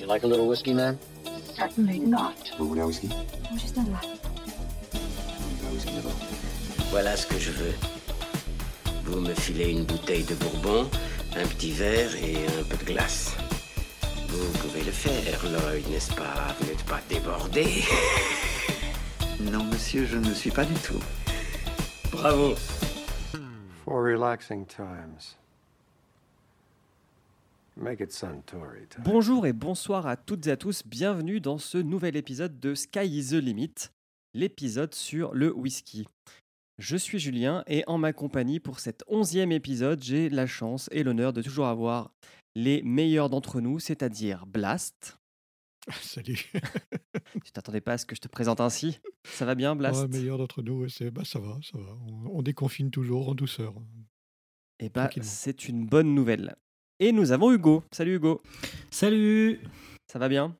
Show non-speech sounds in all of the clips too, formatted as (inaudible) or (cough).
you like a little whiskey, man? Certainly not. Vous voulez un whisky Juste un là. Un whisky d'abord. Voilà ce que je veux. Vous me filez une bouteille de bourbon, un petit verre et un peu de glace. Vous pouvez le faire, Lloyd, n'est-ce pas? Vous n'êtes pas débordé (laughs) Non, monsieur, je ne suis pas du tout. Bravo For relaxing times. Make it Suntory time. Bonjour et bonsoir à toutes et à tous, bienvenue dans ce nouvel épisode de Sky is the Limit, l'épisode sur le whisky. Je suis Julien et en ma compagnie pour cet onzième épisode, j'ai la chance et l'honneur de toujours avoir les meilleurs d'entre nous, c'est-à-dire Blast. (laughs) Salut. (laughs) Tu t'attendais pas à ce que je te présente ainsi Ça va bien Blast? Ouais, meilleur d'entre nous, c'est, bah, ça va, ça va. On, on déconfine toujours en douceur. Eh bah, c'est une bonne nouvelle. Et nous avons Hugo. Salut Hugo. Salut Ça va bien?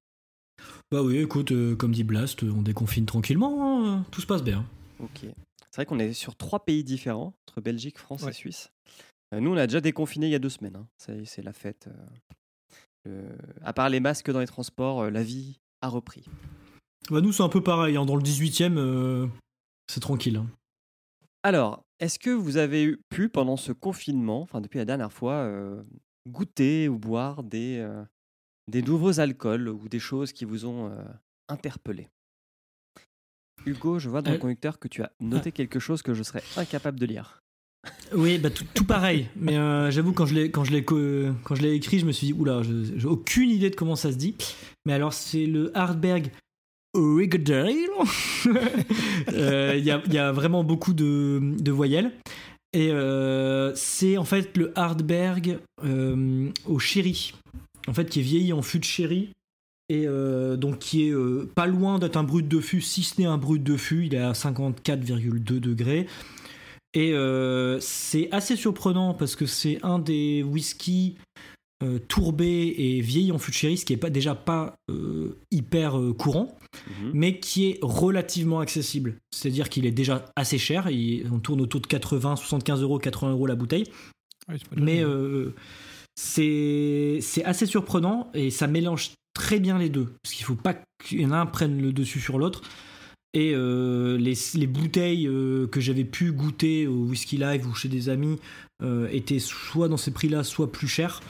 Bah oui, écoute, euh, comme dit Blast, euh, on déconfine tranquillement, hein, tout se passe bien. Ok. C'est vrai qu'on est sur trois pays différents, entre Belgique, France et. Suisse. Euh, nous, on a déjà déconfiné il y a deux semaines. hein. C'est la fête. euh. À part les masques dans les transports, euh, la vie a repris. Bah nous c'est un peu pareil, hein, dans le 18ème, euh, c'est tranquille. Alors, est-ce que vous avez pu, pendant ce confinement, enfin depuis la dernière fois, euh, goûter ou boire des, euh, des nouveaux alcools ou des choses qui vous ont euh, interpellé Hugo, je vois dans le Euh, conducteur que tu as noté quelque chose que je serais incapable de lire. Oui, bah tout, tout pareil, mais euh, j'avoue quand je l'ai quand je l'ai quand je l'ai écrit, je me suis dit oula, j'ai aucune idée de comment ça se dit. Mais alors c'est le Hardberg Rigadale. (laughs) Euh, Il y, y a vraiment beaucoup de, de voyelles. Et euh, c'est en fait le Hardberg euh, au sherry. En fait, qui est vieilli en fût de sherry. Et euh, donc qui est pas loin d'être un brut de fût, si ce n'est un brut de fût. Il est à 54,2 degrés. Et c'est assez surprenant parce que c'est un des whiskies euh, tourbés et vieillis en fût de sherry, ce qui est pas, déjà pas euh, hyper euh, courant Mhm. mais qui est relativement accessible. C'est-à-dire qu'il est déjà assez cher, il- on tourne autour de 80, 75 euros, 80 euros la bouteille, c'est mais euh, c'est c'est assez surprenant et ça mélange très bien les deux, parce qu'il faut pas qu'il y en a un prenne le dessus sur l'autre. Et euh, les, les bouteilles euh, que j'avais pu goûter au Whisky Live ou chez des amis euh, étaient soit dans ces prix-là, soit plus chères.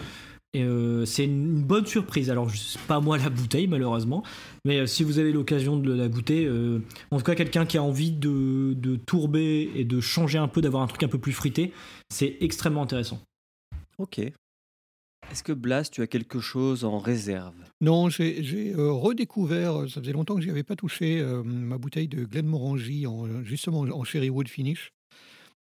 Et euh, c'est une bonne surprise. Alors, pas moi la bouteille, malheureusement, mais euh, si vous avez l'occasion de la goûter, euh, en tout cas, quelqu'un qui a envie de, de tourber et de changer un peu, d'avoir un truc un peu plus frité, c'est extrêmement intéressant. Ok. Est-ce que Blas, tu as quelque chose en réserve? Non, j'ai, euh, redécouvert, ça faisait longtemps que je n'y avais pas touché, euh, ma bouteille de Glenmorangie, en, justement en Sherry Wood Finish.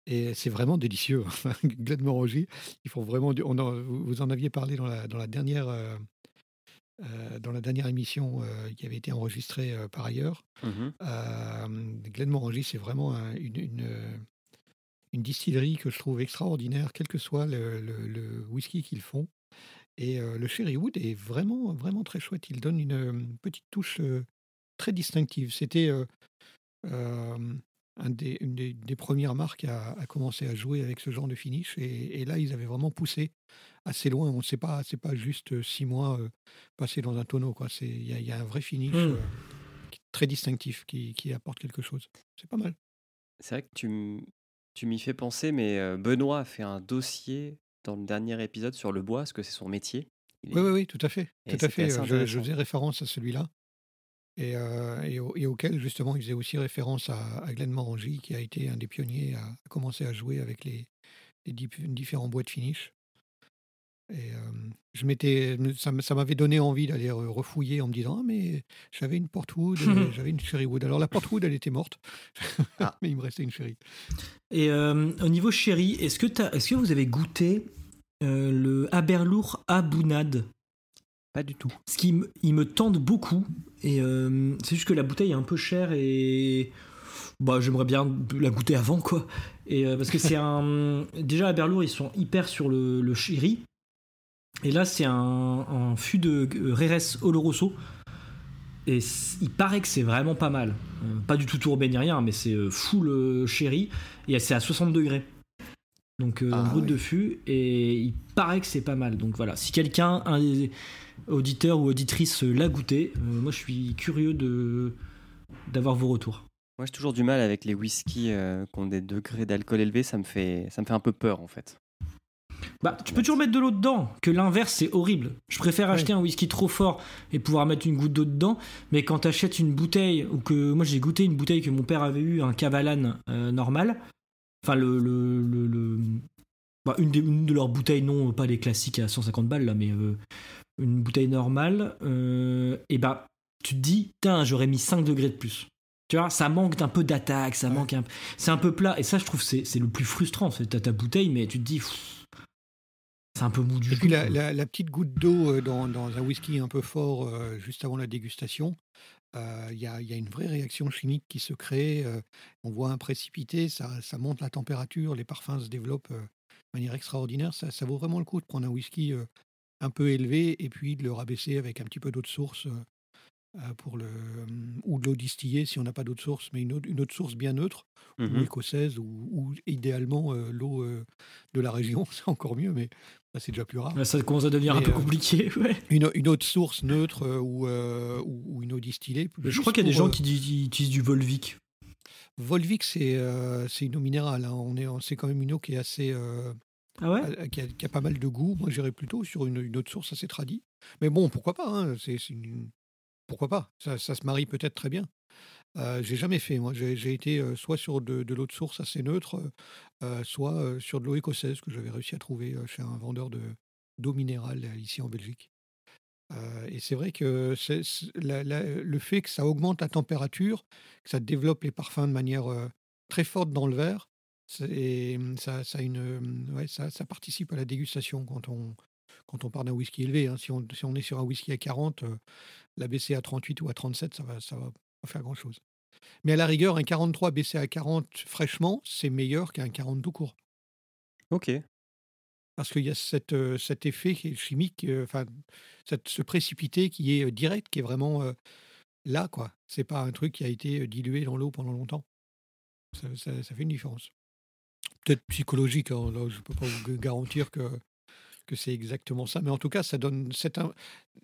Et c'est vraiment délicieux, (laughs) Glenmorangie. Ils font vraiment du- on en- vous en aviez parlé dans la, dans la, dernière, euh, euh, dans la dernière émission euh, qui avait été enregistrée euh, par ailleurs. Mhm. Euh, Glenmorangie, c'est vraiment un- une, une, une distillerie que je trouve extraordinaire, quel que soit le, le- le whisky qu'ils font. Et le Sherry Wood est vraiment, vraiment très chouette. Il donne une, euh, petite touche très distinctive. C'était un des, une des, des premières marques à, à commencer à jouer avec ce genre de finish. Et, et là, ils avaient vraiment poussé assez loin. On ne sait pas, c'est pas juste euh, six mois euh, passés dans un tonneau. quoi. C'est- Il y, a- il y a un vrai finish Mm. euh, très distinctif qui, qui apporte quelque chose. C'est pas mal. C'est vrai que tu, m'y fais penser, mais Benoît a fait un dossier dans le dernier épisode sur le bois, parce que c'est son métier. Oui, oui, oui, tout à fait. Et Tout à fait. Je, je faisais référence à celui-là. Et, euh, et, au- et auquel, justement, il faisait aussi référence à, à Glenn Morangy, qui a été un des pionniers à, à commencer à jouer avec les, les dif- différents bois de finish. Et euh, je m'étais, ça, m'avait donné envie d'aller refouiller en me disant Ah, mais j'avais une Portwood, (laughs) j'avais une Sherrywood. Alors la Portwood, elle était morte, (laughs) Ah. mais il me restait une Sherry. Et euh, au niveau sherry, est-ce que, est-ce que vous avez goûté euh, le Haberlour Abounad Pas du tout. Ce qui me, il me tente beaucoup. Et euh, c'est juste que la bouteille est un peu chère et. Bah, j'aimerais bien la goûter avant, quoi. Et, euh, parce que c'est un. (laughs) Déjà, à Berlour, ils sont hyper sur le, le sherry. Et là, c'est un, un fût de euh, Reres Oloroso. Et il paraît que c'est vraiment pas mal. Pas du tout tourbé ni rien, mais c'est full sherry. Et c'est à 60 degrés. donc euh, Ah, oui. de fût, et il paraît que c'est pas mal. Donc voilà, si quelqu'un, un des auditeurs ou auditrices l'a goûté, euh, moi je suis curieux de d'avoir vos retours. Moi, j'ai toujours du mal avec les whiskies euh, qui ont des degrés d'alcool élevés. Ça me fait, ça me fait un peu peur, en fait. Bah, tu peux toujours mettre de l'eau dedans, que l'inverse c'est horrible. Je préfère acheter un whisky trop fort et pouvoir mettre une goutte d'eau dedans, mais quand t'achètes une bouteille, ou que moi j'ai goûté une bouteille que mon père avait eu, un Cavalan euh, normal, enfin le. le, le- le- bah, une, des- une de leurs bouteilles, non pas les classiques à 150 balles là, mais euh, une bouteille normale, euh, et bah tu te dis, j'aurais mis 5 degrés de plus. Tu vois, ça manque d'un peu d'attaque, ça Ouais. manque un. C'est un peu plat, et ça je trouve c'est c'est le plus frustrant. C'est t'as ta bouteille, mais tu te dis. pff, c'est un peu mou du Et jour. puis la, quoi. la- la petite goutte d'eau euh, dans, dans un whisky un peu fort euh, juste avant la dégustation, euh, il y, a, y a une vraie réaction chimique qui se crée. euh, on voit un précipité, ça, ça monte la température, les parfums se développent de manière extraordinaire. Ça, ça vaut vraiment le coup de prendre un whisky un peu élevé et puis de le rabaisser avec un petit peu d'eau de source. euh, euh, pour le, ou de l'eau distillée si on n'a pas d'eau de source, mais une autre, une autre source bien neutre, ou Mhm. écossaise, ou, ou idéalement euh, l'eau euh, de la région, (laughs) c'est encore mieux, mais c'est déjà plus rare. Ça commence à devenir un peu euh, compliqué, (laughs) ouais. Une, une autre source neutre ou, ou, ou une eau distillée. Je crois qu'il y a des gens qui, utilisent du Volvic. Volvic, c'est une eau minérale. hein. On est, c'est quand même une eau qui est assez, Ah ouais euh, qui, a, pas mal de goût. Moi, j'irais plutôt sur une, autre source assez tradie. Mais bon, pourquoi pas hein, c'est, Pourquoi pas ça, se marie peut-être très bien. Euh, j'ai jamais fait. Moi, j'ai, été euh, soit sur de, l'eau de source assez neutre, euh, soit sur de l'eau écossaise que j'avais réussi à trouver chez un vendeur de, d'eau minérale ici en Belgique. Et c'est vrai que le fait que ça augmente la température, que ça développe les parfums de manière très forte dans le verre, ça, ça, a une, euh, ouais, ça, ça participe à la dégustation quand on, quand on part d'un whisky élevé. hein. Si, on, si on est sur un whisky à 40, euh, la baisser à 38 ou à 37, ça va, ça va pas faire grand-chose. Mais à la rigueur, un 43 baissé à 40 fraîchement, c'est meilleur qu'un 40 tout court. Ok. Parce qu'il y a cette, euh, cet effet chimique, euh, enfin, cette- ce précipité qui est euh, direct, qui est vraiment euh, là, quoi. C'est pas un truc qui a été euh, dilué dans l'eau pendant longtemps. Ça, ça- ça fait une différence. Peut-être psychologique, hein, là, je peux pas vous garantir que, que c'est exactement ça, mais en tout cas, ça donne un-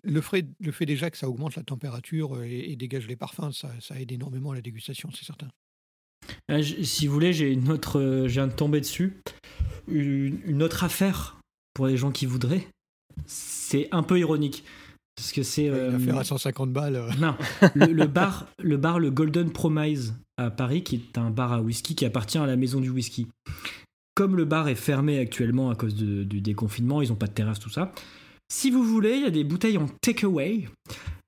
le, fait, le fait déjà que ça augmente la température euh, et, et dégage les parfums, ça, ça aide énormément à la dégustation, c'est certain. Euh, Si vous voulez, j'ai une autre. euh, je viens de tomber dessus. Une, une autre affaire pour les gens qui voudraient. C'est un peu ironique. Parce que c'est. Une affaire à 150 balles. euh, Non, le, le (laughs) bar, le bar, le Golden Promise à Paris, qui est un bar à whisky qui appartient à la maison du whisky. Comme le bar est fermé actuellement à cause de- du déconfinement, ils n'ont pas de terrasse, tout ça. Si vous voulez, il y a des bouteilles en takeaway.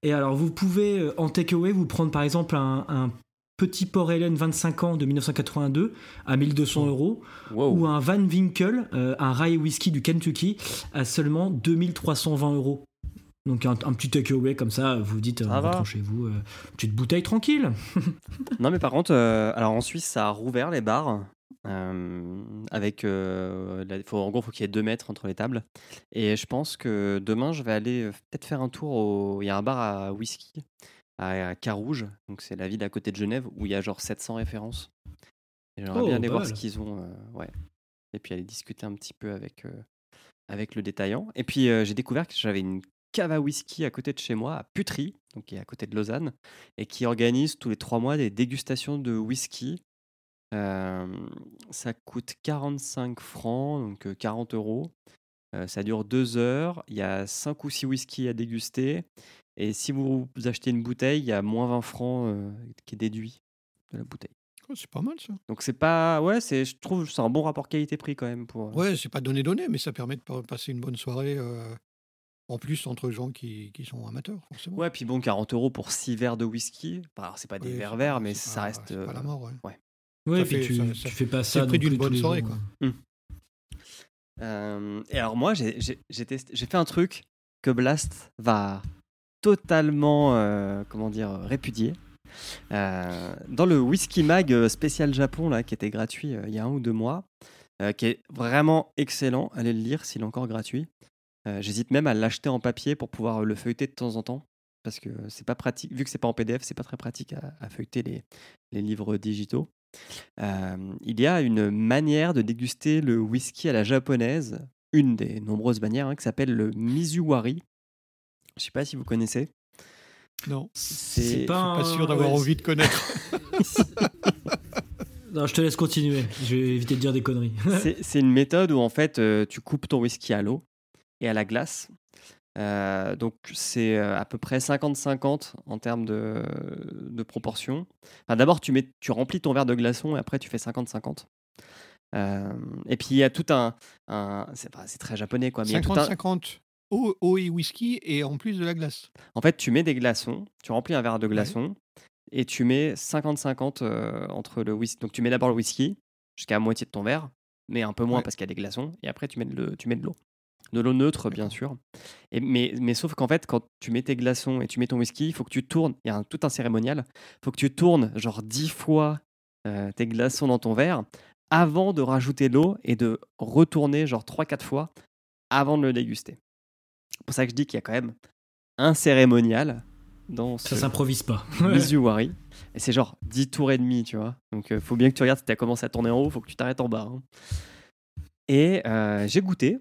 Et alors, vous pouvez euh, en takeaway vous prendre par exemple un, un petit Port Helen 25 ans de 1982 à 1200 euros Wow. ou un Van Winkle, euh, un rye whisky du Kentucky à seulement 2320 euros. Donc un, un petit takeaway comme ça, vous dites, va. rentrant chez vous, euh, petite bouteille tranquille. (laughs) Non, mais par contre, euh, alors en Suisse, ça a rouvert les bars. euh, avec la- faut, en gros, il faut qu'il y ait deux mètres entre les tables. Et je pense que demain, je vais aller peut-être faire un tour au. Il y a un bar à whisky à, Carouge, donc c'est la ville à côté de Genève où il y a genre 700 références. J'aimerais Oh, bien aller voir ce qu'ils ont. ouais. Et puis aller discuter un petit peu avec, avec le détaillant. Et puis euh, j'ai découvert que j'avais une cave à whisky à côté de chez moi, à Putry, donc qui est à côté de Lausanne, et qui organise tous les trois mois des dégustations de whisky. Euh, ça coûte 45 francs, donc euh, 40 euros. Euh, ça dure deux heures. Il y a 5 ou 6 whisky à déguster. Et si vous achetez une bouteille, il y a moins 20 francs euh, qui est déduit de la bouteille. oh, c'est pas mal ça. Donc c'est pas. Ouais, c'est, je trouve que c'est un bon rapport qualité-prix quand même. Pour, euh, Ouais, c'est pas donné donné, mais ça permet de pa- passer une bonne soirée. euh, en plus, entre gens qui, qui sont amateurs, forcément. Ouais, puis bon, 40 euros pour 6 verres de whisky. Bah, alors, c'est pas des Oui, verres c'est verts, mais c'est ça pas- reste. c'est pas la euh, mort, ouais. Ouais, Ça puis fait- tu, ça- tu fais pas c'est ça. prix non d'une bonne soirée, jours. quoi. Euh, et alors moi, j'ai fait un truc que Blast va totalement, euh, comment dire, répudier. Euh, dans le Whisky Mag spécial Japon, là, qui était gratuit euh, il y a un ou deux mois, euh, qui est vraiment excellent, allez le lire s'il est encore gratuit. Euh, J'hésite même à l'acheter en papier pour pouvoir le feuilleter de temps en temps, parce que c'est pas pratique, vu que c'est pas en PDF, c'est pas très pratique à, à feuilleter les, les livres digitaux. Euh, il y a une manière de déguster le whisky à la japonaise, une des nombreuses manières, hein, qui s'appelle le mizuwari. Je ne sais pas si vous connaissez. Non, C'est je suis pas pas sûr d'avoir ouais, envie de connaître. (laughs) (laughs) Non, je te laisse continuer. Je vais éviter de dire des conneries. C'est c'est une méthode où en fait euh, tu coupes ton whisky à l'eau et à la glace. Euh, donc c'est euh, à peu près 50-50 en termes de, de proportion. Enfin, D'abord tu, mets, tu remplis ton verre de glaçon et après tu fais 50-50. Euh, et puis il y a tout un... un- c'est très japonais quoi. Mais il y a tout un- 50-50 eau, eau et whisky et en plus de la glace. En fait tu mets des glaçons, tu remplis un verre de glaçons et tu mets 50-50 euh, entre le whisky. Donc tu mets d'abord le whisky jusqu'à la moitié de ton verre, mais un peu moins Ouais. parce qu'il y a des glaçons, et après tu mets de, le- tu mets de l'eau. De l'eau neutre, bien sûr. Et, mais, mais sauf qu'en fait, quand tu mets tes glaçons et tu mets ton whisky, il faut que tu tournes. Il y a un- tout un cérémonial. Il faut que tu tournes genre 10 fois euh, tes glaçons dans ton verre avant de rajouter l'eau et de retourner genre 3-4 fois avant de le déguster. C'est pour ça que je dis qu'il y a quand même un cérémonial dans ce Ça s'improvise pas. (laughs) Mizuwari. Et c'est genre 10 tours et demi, tu vois. Donc il faut bien que tu regardes si tu as commencé à tourner en haut, faut que tu t'arrêtes en bas. hein. Et euh, j'ai goûté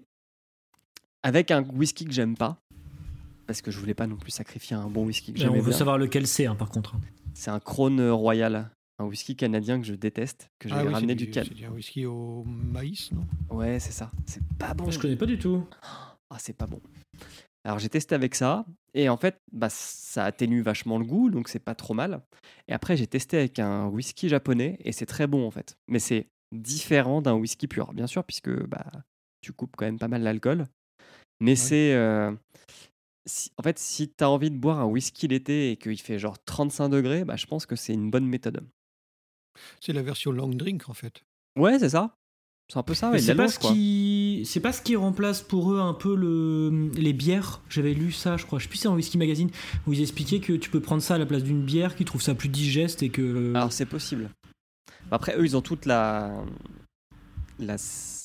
avec un whisky que j'aime pas. Parce que je voulais pas non plus sacrifier un bon whisky que Mais on veut bien. savoir lequel c'est, hein, par contre. C'est un Krone Royal, un whisky canadien que je déteste, que j'avais Ah oui, ramené c'est du Canada. C'est un whisky au maïs, non? Ouais, c'est ça. C'est pas bon. Je connais pas du tout. Ah, c'est pas bon. Alors j'ai testé avec ça et en fait bah, ça atténue vachement le goût donc c'est pas trop mal. Et après j'ai testé avec un whisky japonais et c'est très bon en fait. Mais c'est différent d'un whisky pur bien sûr puisque bah, tu coupes quand même pas mal l'alcool. Mais c'est... euh, si- en fait si tu as envie de boire un whisky l'été et qu'il fait genre 35 degrés, bah, je pense que c'est une bonne méthode. C'est la version long drink en fait. Ouais c'est ça. C'est un peu ça. Ouais, c'est pas ce quoi. qui, c'est pas ce qui remplace pour eux un peu le, les bières. J'avais lu ça, je crois. Je sais plus si c'est en whisky magazine où ils expliquaient que tu peux prendre ça à la place d'une bière, qu'ils trouvent ça plus digeste et que. Alors c'est possible. Après eux ils ont toute la, la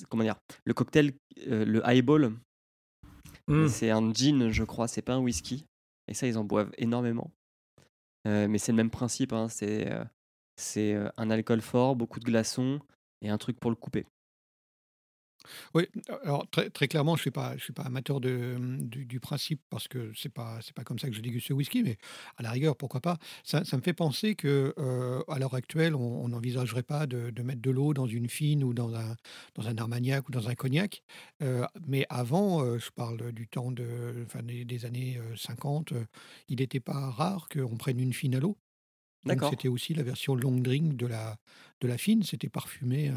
comment dire le cocktail euh, le highball Hmm. c'est un gin je crois c'est pas un whisky. Et ça ils en boivent énormément. Euh, mais c'est le même principe hein, c'est euh, euh, un alcool fort beaucoup de glaçons et un truc pour le couper Oui, alors très, très clairement, je ne suis, pas- je suis pas amateur de, du, du principe parce que ce n'est pas, pas comme ça que je déguste le whisky, mais à la rigueur, pourquoi pas. Ça, ça me fait penser que euh, à l'heure actuelle, on n'envisagerait pas de, de mettre de l'eau dans une fine ou dans un, dans un armagnac ou dans un cognac. Euh, mais avant, euh, je parle du temps de, enfin, des, des années euh, 50, euh, il n'était pas rare qu'on prenne une fine à l'eau. C'était aussi la version long drink de la, de la fine, c'était parfumer euh,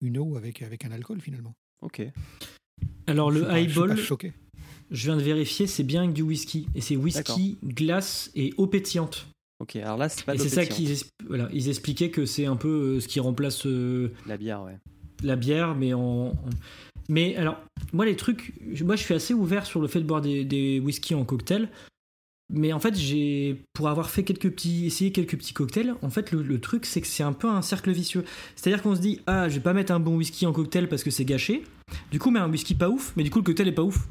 une eau avec, avec un alcool finalement. Ok Alors Je le je highball, choqué. je viens de vérifier, c'est bien avec du whisky et c'est whisky, glace et eau pétillante. ok alors là c'est pas et c'est ça qu'ils es- voilà, ils expliquaient que c'est un peu euh, ce qui remplace euh, la bière ouais la bière, mais en, en- Mais alors, moi, les trucs. je- Moi, je suis assez ouvert sur le fait de boire des, des whisky en cocktail. Mais en fait, j'ai. Pour avoir fait quelques petits. essayé quelques petits cocktails, en fait, le, le truc, c'est que c'est un peu un cercle vicieux. C'est-à-dire qu'on se dit, ah, je vais pas mettre un bon whisky en cocktail parce que c'est gâché. Du coup, mais un whisky pas ouf, mais du coup, le cocktail est pas ouf.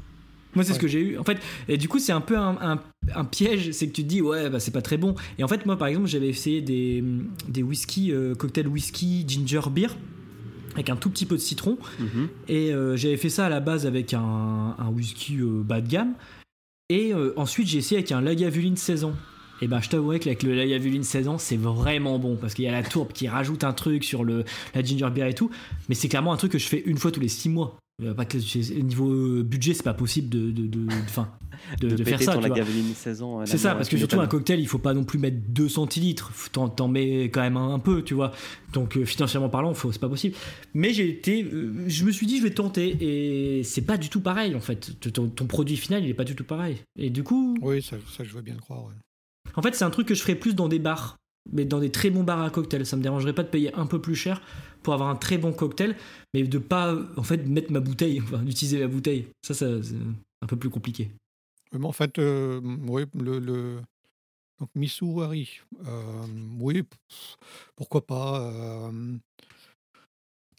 Moi, c'est ce que j'ai eu. En fait, et du coup, c'est un peu un, un- un piège. C'est que tu te dis, ouais, bah, c'est pas très bon. Et en fait, moi, par exemple, j'avais essayé des, des whisky, euh, cocktail whisky ginger beer, avec un tout petit peu de citron. Mhm. Et euh, j'avais fait ça à la base avec un, un whisky euh, bas de gamme. Et euh, ensuite, j'ai essayé avec un Lagavulin 16 ans. Et ben, je t'avouerais qu'avec le Lagavulin 16 ans, c'est vraiment bon. Parce qu'il y a la tourbe qui rajoute un truc sur le, la ginger beer et tout. Mais c'est clairement un truc que je fais une fois tous les 6 mois. Euh, Pas que, niveau euh, budget, c'est pas possible de, de, de, de- enfin, de, de, de faire ça. ton tu vois. Lagavulin 16 ans C'est ça, parce que surtout un cocktail, il faut pas non plus mettre 2 centilitres. T'en, t'en mets quand même un, un peu, tu vois. Donc euh, financièrement parlant, faut, c'est pas possible. Mais j'ai été, euh, je me suis dit, je vais tenter, et c'est pas du tout pareil en fait. Ton, ton produit final, il est pas du tout pareil. Et du coup, Oui, ça, ça, je veux bien le croire. ouais. en fait, c'est un truc que je ferais plus dans des bars, mais dans des très bons bars à cocktail. Ça me dérangerait pas de payer un peu plus cher pour avoir un très bon cocktail, mais de pas en fait mettre ma bouteille, (laughs) enfin, d'utiliser la bouteille. Ça, c'est un peu plus compliqué. Mais en fait, euh, oui, le, le donc Missouri, euh, oui, pourquoi pas. euh,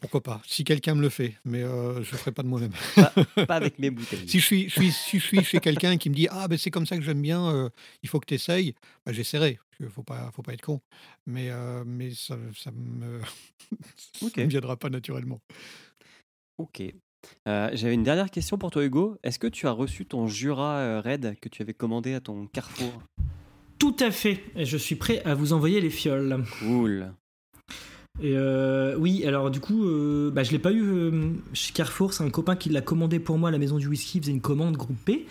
Pourquoi pas Si quelqu'un me le fait, mais euh, je ne ferai pas de moi-même. (laughs) Pas avec mes bouteilles. Si je suis, je suis, si je suis chez quelqu'un qui me dit Ah, ben c'est comme ça que j'aime bien, euh, il faut que tu essayes, ben, j'essaierai. Parce qu'il ne faut pas, faut pas être con. Mais, euh, mais ça ne (laughs) me... Viendra pas naturellement. Ok. Euh, J'avais une dernière question pour toi, Hugo. Est-ce que tu as reçu ton Jura euh, Red que tu avais commandé à ton Carrefour? Tout à fait. Et je suis prêt à vous envoyer les fioles. Cool. Et euh, oui, alors du coup, euh, bah, je l'ai pas eu euh, chez Carrefour. C'est un copain qui l'a commandé pour moi à la maison du whisky. Il faisait une commande groupe P.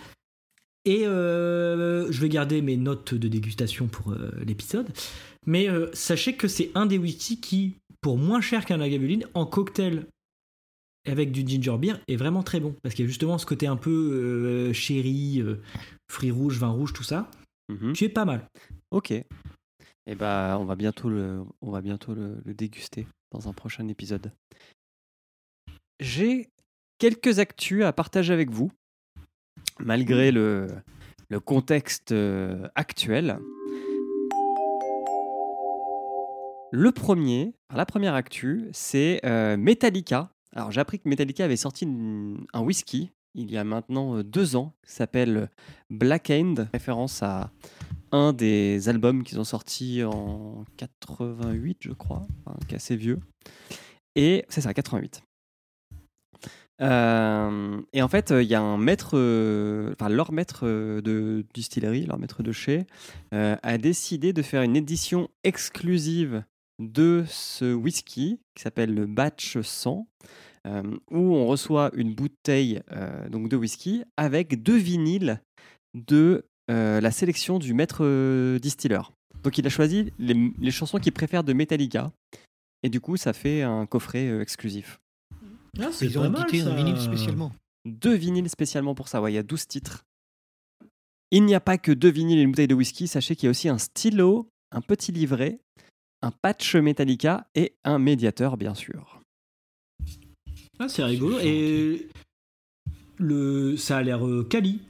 Et euh, je vais garder mes notes de dégustation pour l'épisode. Mais sachez que c'est un des whisky qui, pour moins cher qu'un Lagavulin, en cocktail avec du ginger beer, est vraiment très bon. Parce qu'il y a justement ce côté un peu sherry, euh, fruits rouges, vin rouge, tout ça. Mhm. Tu es pas mal. Ok. Et bah, on va bientôt le, on va bientôt le, le déguster dans un prochain épisode. J'ai quelques actus à partager avec vous, malgré le, le contexte euh, actuel. Le premier, la première actu, c'est euh, Metallica. Alors j'ai appris que Metallica avait sorti une- un whisky il y a maintenant euh, deux ans, qui s'appelle Black End, référence à un des albums qu'ils ont sorti en 88, je crois, qui est assez vieux. Et c'est ça, 88. Euh, et en fait, il y a un maître, euh, enfin leur maître euh, de distillerie, leur maître de chez, euh, a décidé de faire une édition exclusive de ce whisky qui s'appelle le Batch 100, euh, où on reçoit une bouteille euh, donc de whisky avec deux vinyles de euh, la sélection du maître distilleur. Donc il a choisi les, les chansons qu'il préfère de Metallica. Et du coup, ça fait un coffret euh, exclusif. Ah, Ils ont édité un vinyle spécialement. Deux vinyles spécialement pour ça. Ouais, il y a 12 titres. Il n'y a pas que deux vinyles et une bouteille de whisky. Sachez qu'il y a aussi un stylo, un petit livret, un patch Metallica et un médiateur, bien sûr. Ah, c'est rigolo. Et le, ça a l'air euh, quali.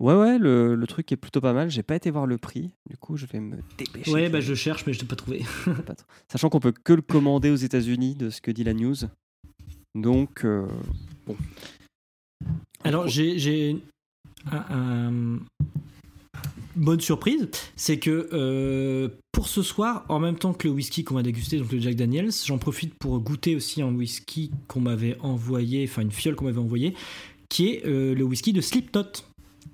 Ouais, ouais, le, le truc est plutôt pas mal. J'ai pas été voir le prix. Du coup, je vais me dépêcher. Ouais, bah je cherche, mais je t'ai pas trouvé. (laughs) Sachant qu'on peut que le commander aux États-Unis, de ce que dit la news. Donc, euh, bon. Alors, j'ai j'ai un, un- bonne surprise, c'est que euh, pour ce soir, en même temps que le whisky qu'on va déguster, donc le Jack Daniels, j'en profite pour goûter aussi un whisky qu'on m'avait envoyé, enfin une fiole qu'on m'avait envoyée, qui est euh, le whisky de Slipknot.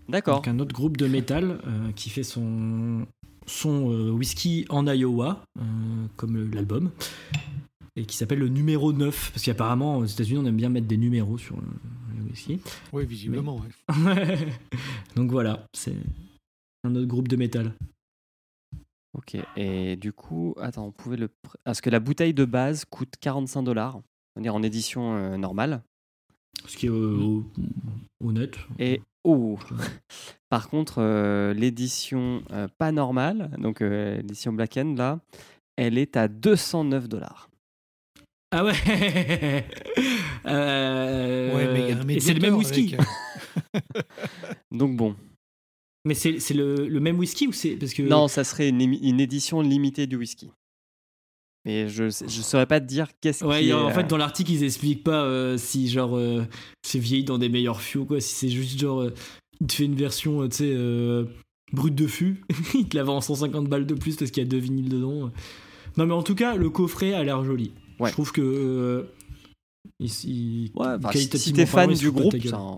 D'accord. Donc un autre groupe de métal euh, qui fait son, son euh, whisky en Iowa, euh, comme l'album, et qui s'appelle le numéro 9, parce qu'apparemment aux États-Unis on aime bien mettre des numéros sur le, le whisky. Oui, visiblement. ouais. (laughs) Donc voilà, c'est un autre groupe de métal. Ok. Et du coup, attends, on pouvait le. Parce que la bouteille de base coûte 45 dollars. On est en édition euh, normale. Ce qui est euh, honnête. Et oh (laughs) Par contre, euh, l'édition euh, pas normale, donc euh, l'édition Black End, là, elle est à 209 dollars. Ah ouais (laughs) Euh, Ouais, mais il y a un Et c'est le même whisky avec, (laughs) Donc bon. Mais c'est le, le même whisky ou c'est. Parce que. Non, ça serait une, édition limitée du whisky. Mais je ne saurais pas te dire qu'est-ce Ouais, qui est, en fait, euh, dans l'article, ils expliquent pas euh, si genre euh, c'est vieilli dans des meilleurs fûts ou quoi. Si c'est juste genre, euh, il te fait une version, tu sais, brute de fût. (laughs) il te la vend en 150 balles de plus parce qu'il y a deux vinyles dedans. Non, mais en tout cas, le coffret a l'air joli. Ouais. Je trouve que. Il- Ouais, enfin, si- t'es fan du groupe,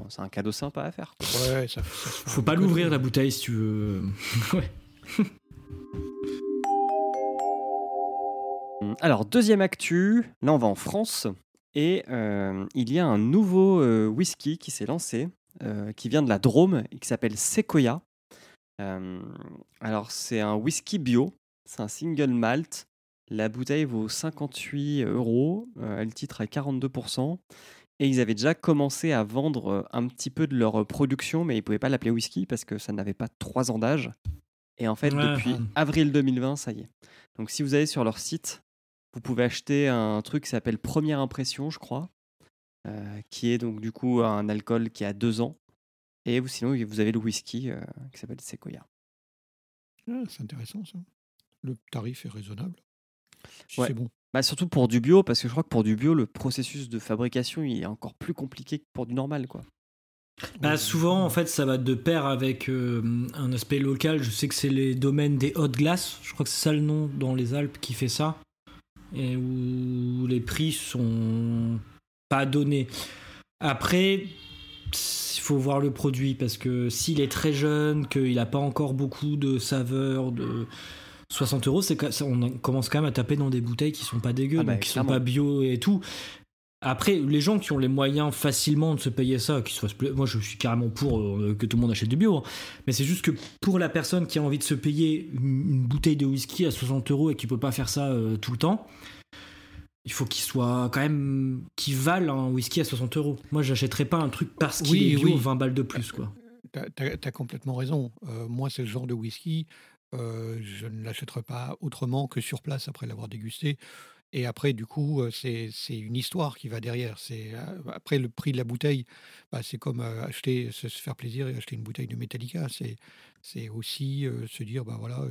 c'est un, cadeau sympa à faire. quoi. Ouais, ça, ça Faut pas l'ouvrir la bouteille si tu veux. (laughs) ouais. (laughs) Alors, deuxième actu, là on va en France, et euh, il y a un nouveau euh, whisky qui s'est lancé, euh, qui vient de la Drôme, et qui s'appelle Sequoia. Euh, alors, c'est un whisky bio, c'est un single malt. La bouteille vaut 58 euros, euh, elle titre à 42%. Et ils avaient déjà commencé à vendre euh, un petit peu de leur euh, production, mais ils ne pouvaient pas l'appeler whisky parce que ça n'avait pas trois ans d'âge. Et en fait, Ouais. depuis avril 2020, ça y est. Donc si vous allez sur leur site, vous pouvez acheter un truc qui s'appelle Première Impression, je crois, euh, qui est donc du coup un alcool qui a deux ans. Et vous, sinon, vous avez le whisky euh, qui s'appelle Sequoia. Ah, c'est intéressant ça. Le tarif est raisonnable. Si Ouais. c'est bon. Bah, surtout pour du bio, parce que je crois que pour du bio, le processus de fabrication il est encore plus compliqué que pour du normal. Quoi. Bah, souvent, en fait, ça va de pair avec euh, un aspect local. Je sais que c'est les domaines des hautes glaces. Je crois que c'est ça le nom dans les Alpes qui fait ça. Et où les prix sont pas donnés. Après, il faut voir le produit parce que s'il est très jeune, qu'il n'a pas encore beaucoup de saveur, de 60 euros, c'est on commence quand même à taper dans des bouteilles qui sont pas dégueu, Ah bah, donc qui sont clairement. pas bio et tout. Après, les gens qui ont les moyens facilement de se payer ça, qui se fassent moi je suis carrément pour euh, que tout le monde achète du bio, hein. mais c'est juste que pour la personne qui a envie de se payer une, une bouteille de whisky à 60 euros et qui peut pas faire ça euh, tout le temps, il faut qu'il soit quand même qui valent un whisky à 60 euros. Moi, j'achèterais pas un truc parce qu'il Oui, est bio oui. 20 balles de plus, quoi. Tu as, complètement raison. Euh, moi, c'est le genre de whisky, je ne l'achèterai pas autrement que sur place après l'avoir dégusté. Et après, du coup, c'est une histoire qui va derrière. C'est Après, le prix de la bouteille, bah, c'est comme acheter, se faire plaisir et acheter une bouteille de Metallica. C'est c'est aussi euh, se dire, bah voilà,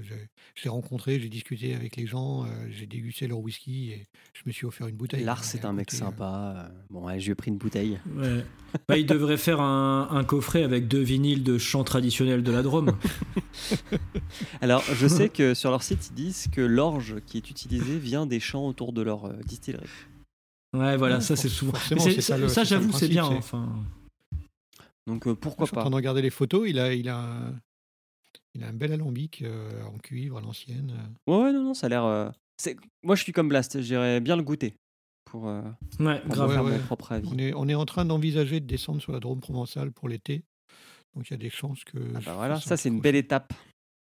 j'ai- rencontré, j'ai discuté avec les gens, euh, j'ai dégusté leur whisky et je me suis offert une bouteille. Lars, c'est un mec côté, sympa. euh, Bon, ouais, je lui ai pris une bouteille. Ouais. Bah, il devrait faire un, un coffret avec deux vinyles de chants traditionnels de la Drôme. (laughs) Alors, je sais que sur leur site, ils disent que l'orge qui est utilisée vient des champs autour de leur euh, distillerie. Ouais, voilà, Ouais, ça c'est souvent. ça ça, j'avoue, c'est bien. Enfin, Donc, euh, pourquoi Je suis en pas? train de regarder les photos, il a, il a, il a un bel alambic euh, en cuivre à l'ancienne. euh. Ouais, ouais, non, non, ça a l'air. euh, c'est- Moi, je suis comme Blast, j'irais bien le goûter pour, euh, ouais, pour grave. me faire Ouais, mon propre avis. On est, on est en train d'envisager de descendre sur la Drôme provençale pour l'été. Donc il y a des chances que. Ah bah voilà, ça c'est une belle étape.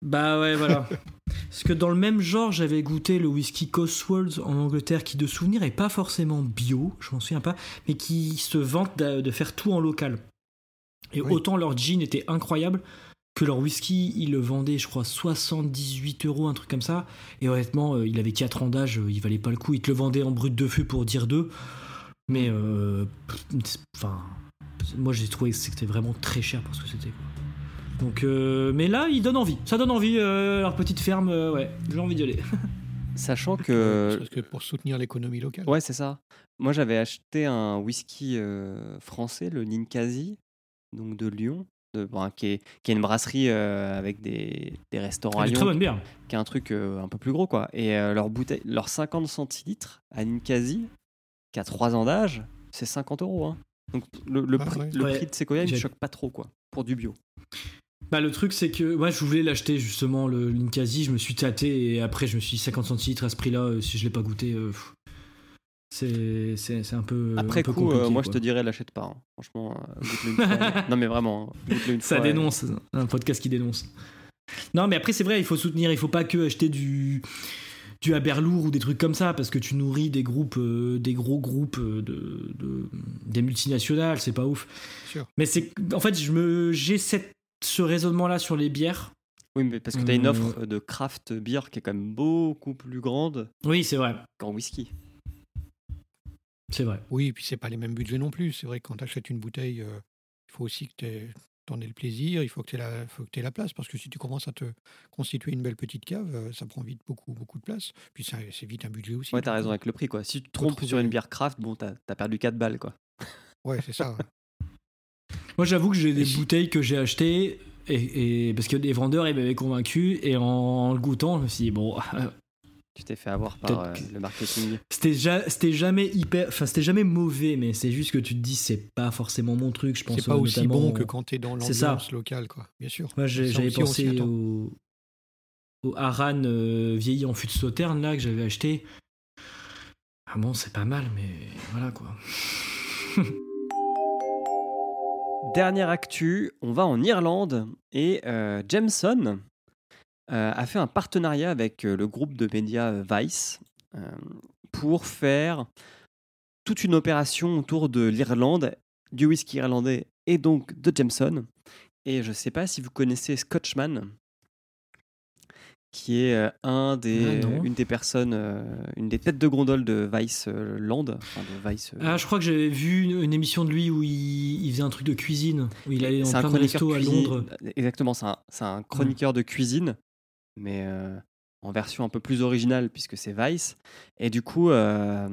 Bah ouais, voilà. (laughs) Parce que dans le même genre, j'avais goûté le whisky Cotswolds en Angleterre qui, de souvenir, est pas forcément bio, je m'en souviens pas, mais qui se vante d'a- de faire tout en local. Et Oui. autant leur gin était incroyable que leur whisky, ils le vendaient, je crois, 78 euros, un truc comme ça. Et honnêtement, euh, il avait 4 ans d'âge, euh, il valait pas le coup. Ils te le vendaient en brut de feu pour dire deux. Mais, euh, enfin, moi j'ai trouvé que c'était vraiment très cher pour ce que c'était. quoi. Donc, euh, mais là, il donne envie. Ça donne envie, euh, leur petite ferme, euh, ouais, j'ai envie d'y aller. (laughs) Sachant que. que pour soutenir l'économie locale. Ouais, c'est ça. Moi, j'avais acheté un whisky euh, français, le Ninkasi, donc de Lyon, de, qui, est, qui est une brasserie euh, avec des, des restaurants à Lyon, très bonne bière. qui est un truc euh, un peu plus gros, quoi. Et euh, leur bouteille, leur 50 centilitres à Ninkasi, qui a 3 ans d'âge, c'est 50 euros. hein. Donc le, le Ah prix, ouais. le Ouais. prix de Sequoia, il me choque pas trop, quoi, pour du bio. Bah, le truc, c'est que moi, je voulais l'acheter justement, le Linkasi. Je me suis tâté et après, je me suis dit 50 centilitres à ce prix-là. euh, si je l'ai pas goûté, euh, pff, c'est un peu. Après un peu coup, euh, moi, quoi. je te dirais, l'achète pas. hein. Franchement, euh, goûte-le une fois. non, mais vraiment, hein, goûte-le une (laughs) Ça fois. et- dénonce, un podcast qui dénonce. Non, mais après, c'est vrai, il faut soutenir, il faut pas que acheter du du Haberlour ou des trucs comme ça parce que tu nourris des groupes euh, des gros groupes de, de- des multinationales c'est pas ouf Sûr. mais c'est en fait je me j'ai cette ce raisonnement là sur les bières Oui, mais parce que tu as une Euh, offre de craft beer qui est quand même beaucoup plus grande oui c'est vrai qu'en whisky. C'est vrai Oui, et puis c'est pas les mêmes budgets non plus. C'est vrai que quand tu achètes une bouteille, euh, il faut aussi que tu en aies le plaisir, il faut que tu aies, la- faut que t'aies la place, parce que si tu commences à te constituer une belle petite cave, euh, ça prend vite beaucoup, beaucoup de place. Puis c'est vite un budget aussi. Ouais, t'as raison avec le prix, quoi. Si tu te trompes sur une bière craft, bon, t'as as perdu 4 balles, quoi. Ouais, c'est ça. (laughs) moi j'avoue que j'ai des si- bouteilles que j'ai achetées et, et- parce que les vendeurs ils m'avaient convaincu et en, le goûtant je me suis dit bon (laughs) Tu t'es fait avoir par euh, le marketing. C'était ja- c'était jamais hyper, enfin c'était jamais mauvais, mais c'est juste que tu te dis c'est pas forcément mon truc. Je pense C'est pas aussi bon au- que quand tu es dans l'ambiance locale, quoi. Bien sûr. Moi j'avais pensé au, au Haran euh, vieilli en fût de sauterne là que j'avais acheté. Ah bon c'est pas mal, mais voilà quoi. Dernière actu, on va en Irlande et euh, Jameson a fait un partenariat avec euh, le groupe de médias euh, Vice euh, pour faire toute une opération autour de l'Irlande, du whisky irlandais et donc de Jameson. Et je ne sais pas si vous connaissez Scotchman, qui est euh, un des, Ah, une des personnes, euh, une des têtes de gondole de Vice euh, Land, enfin de Vice. euh, Ah je crois que j'avais vu une, une émission de lui où il, il faisait un truc de cuisine, où il allait dans plein de restos à Londres. Exactement, c'est un, c'est un chroniqueur de cuisine, mais euh, en version un peu plus originale puisque c'est Vice. Et du coup, euh,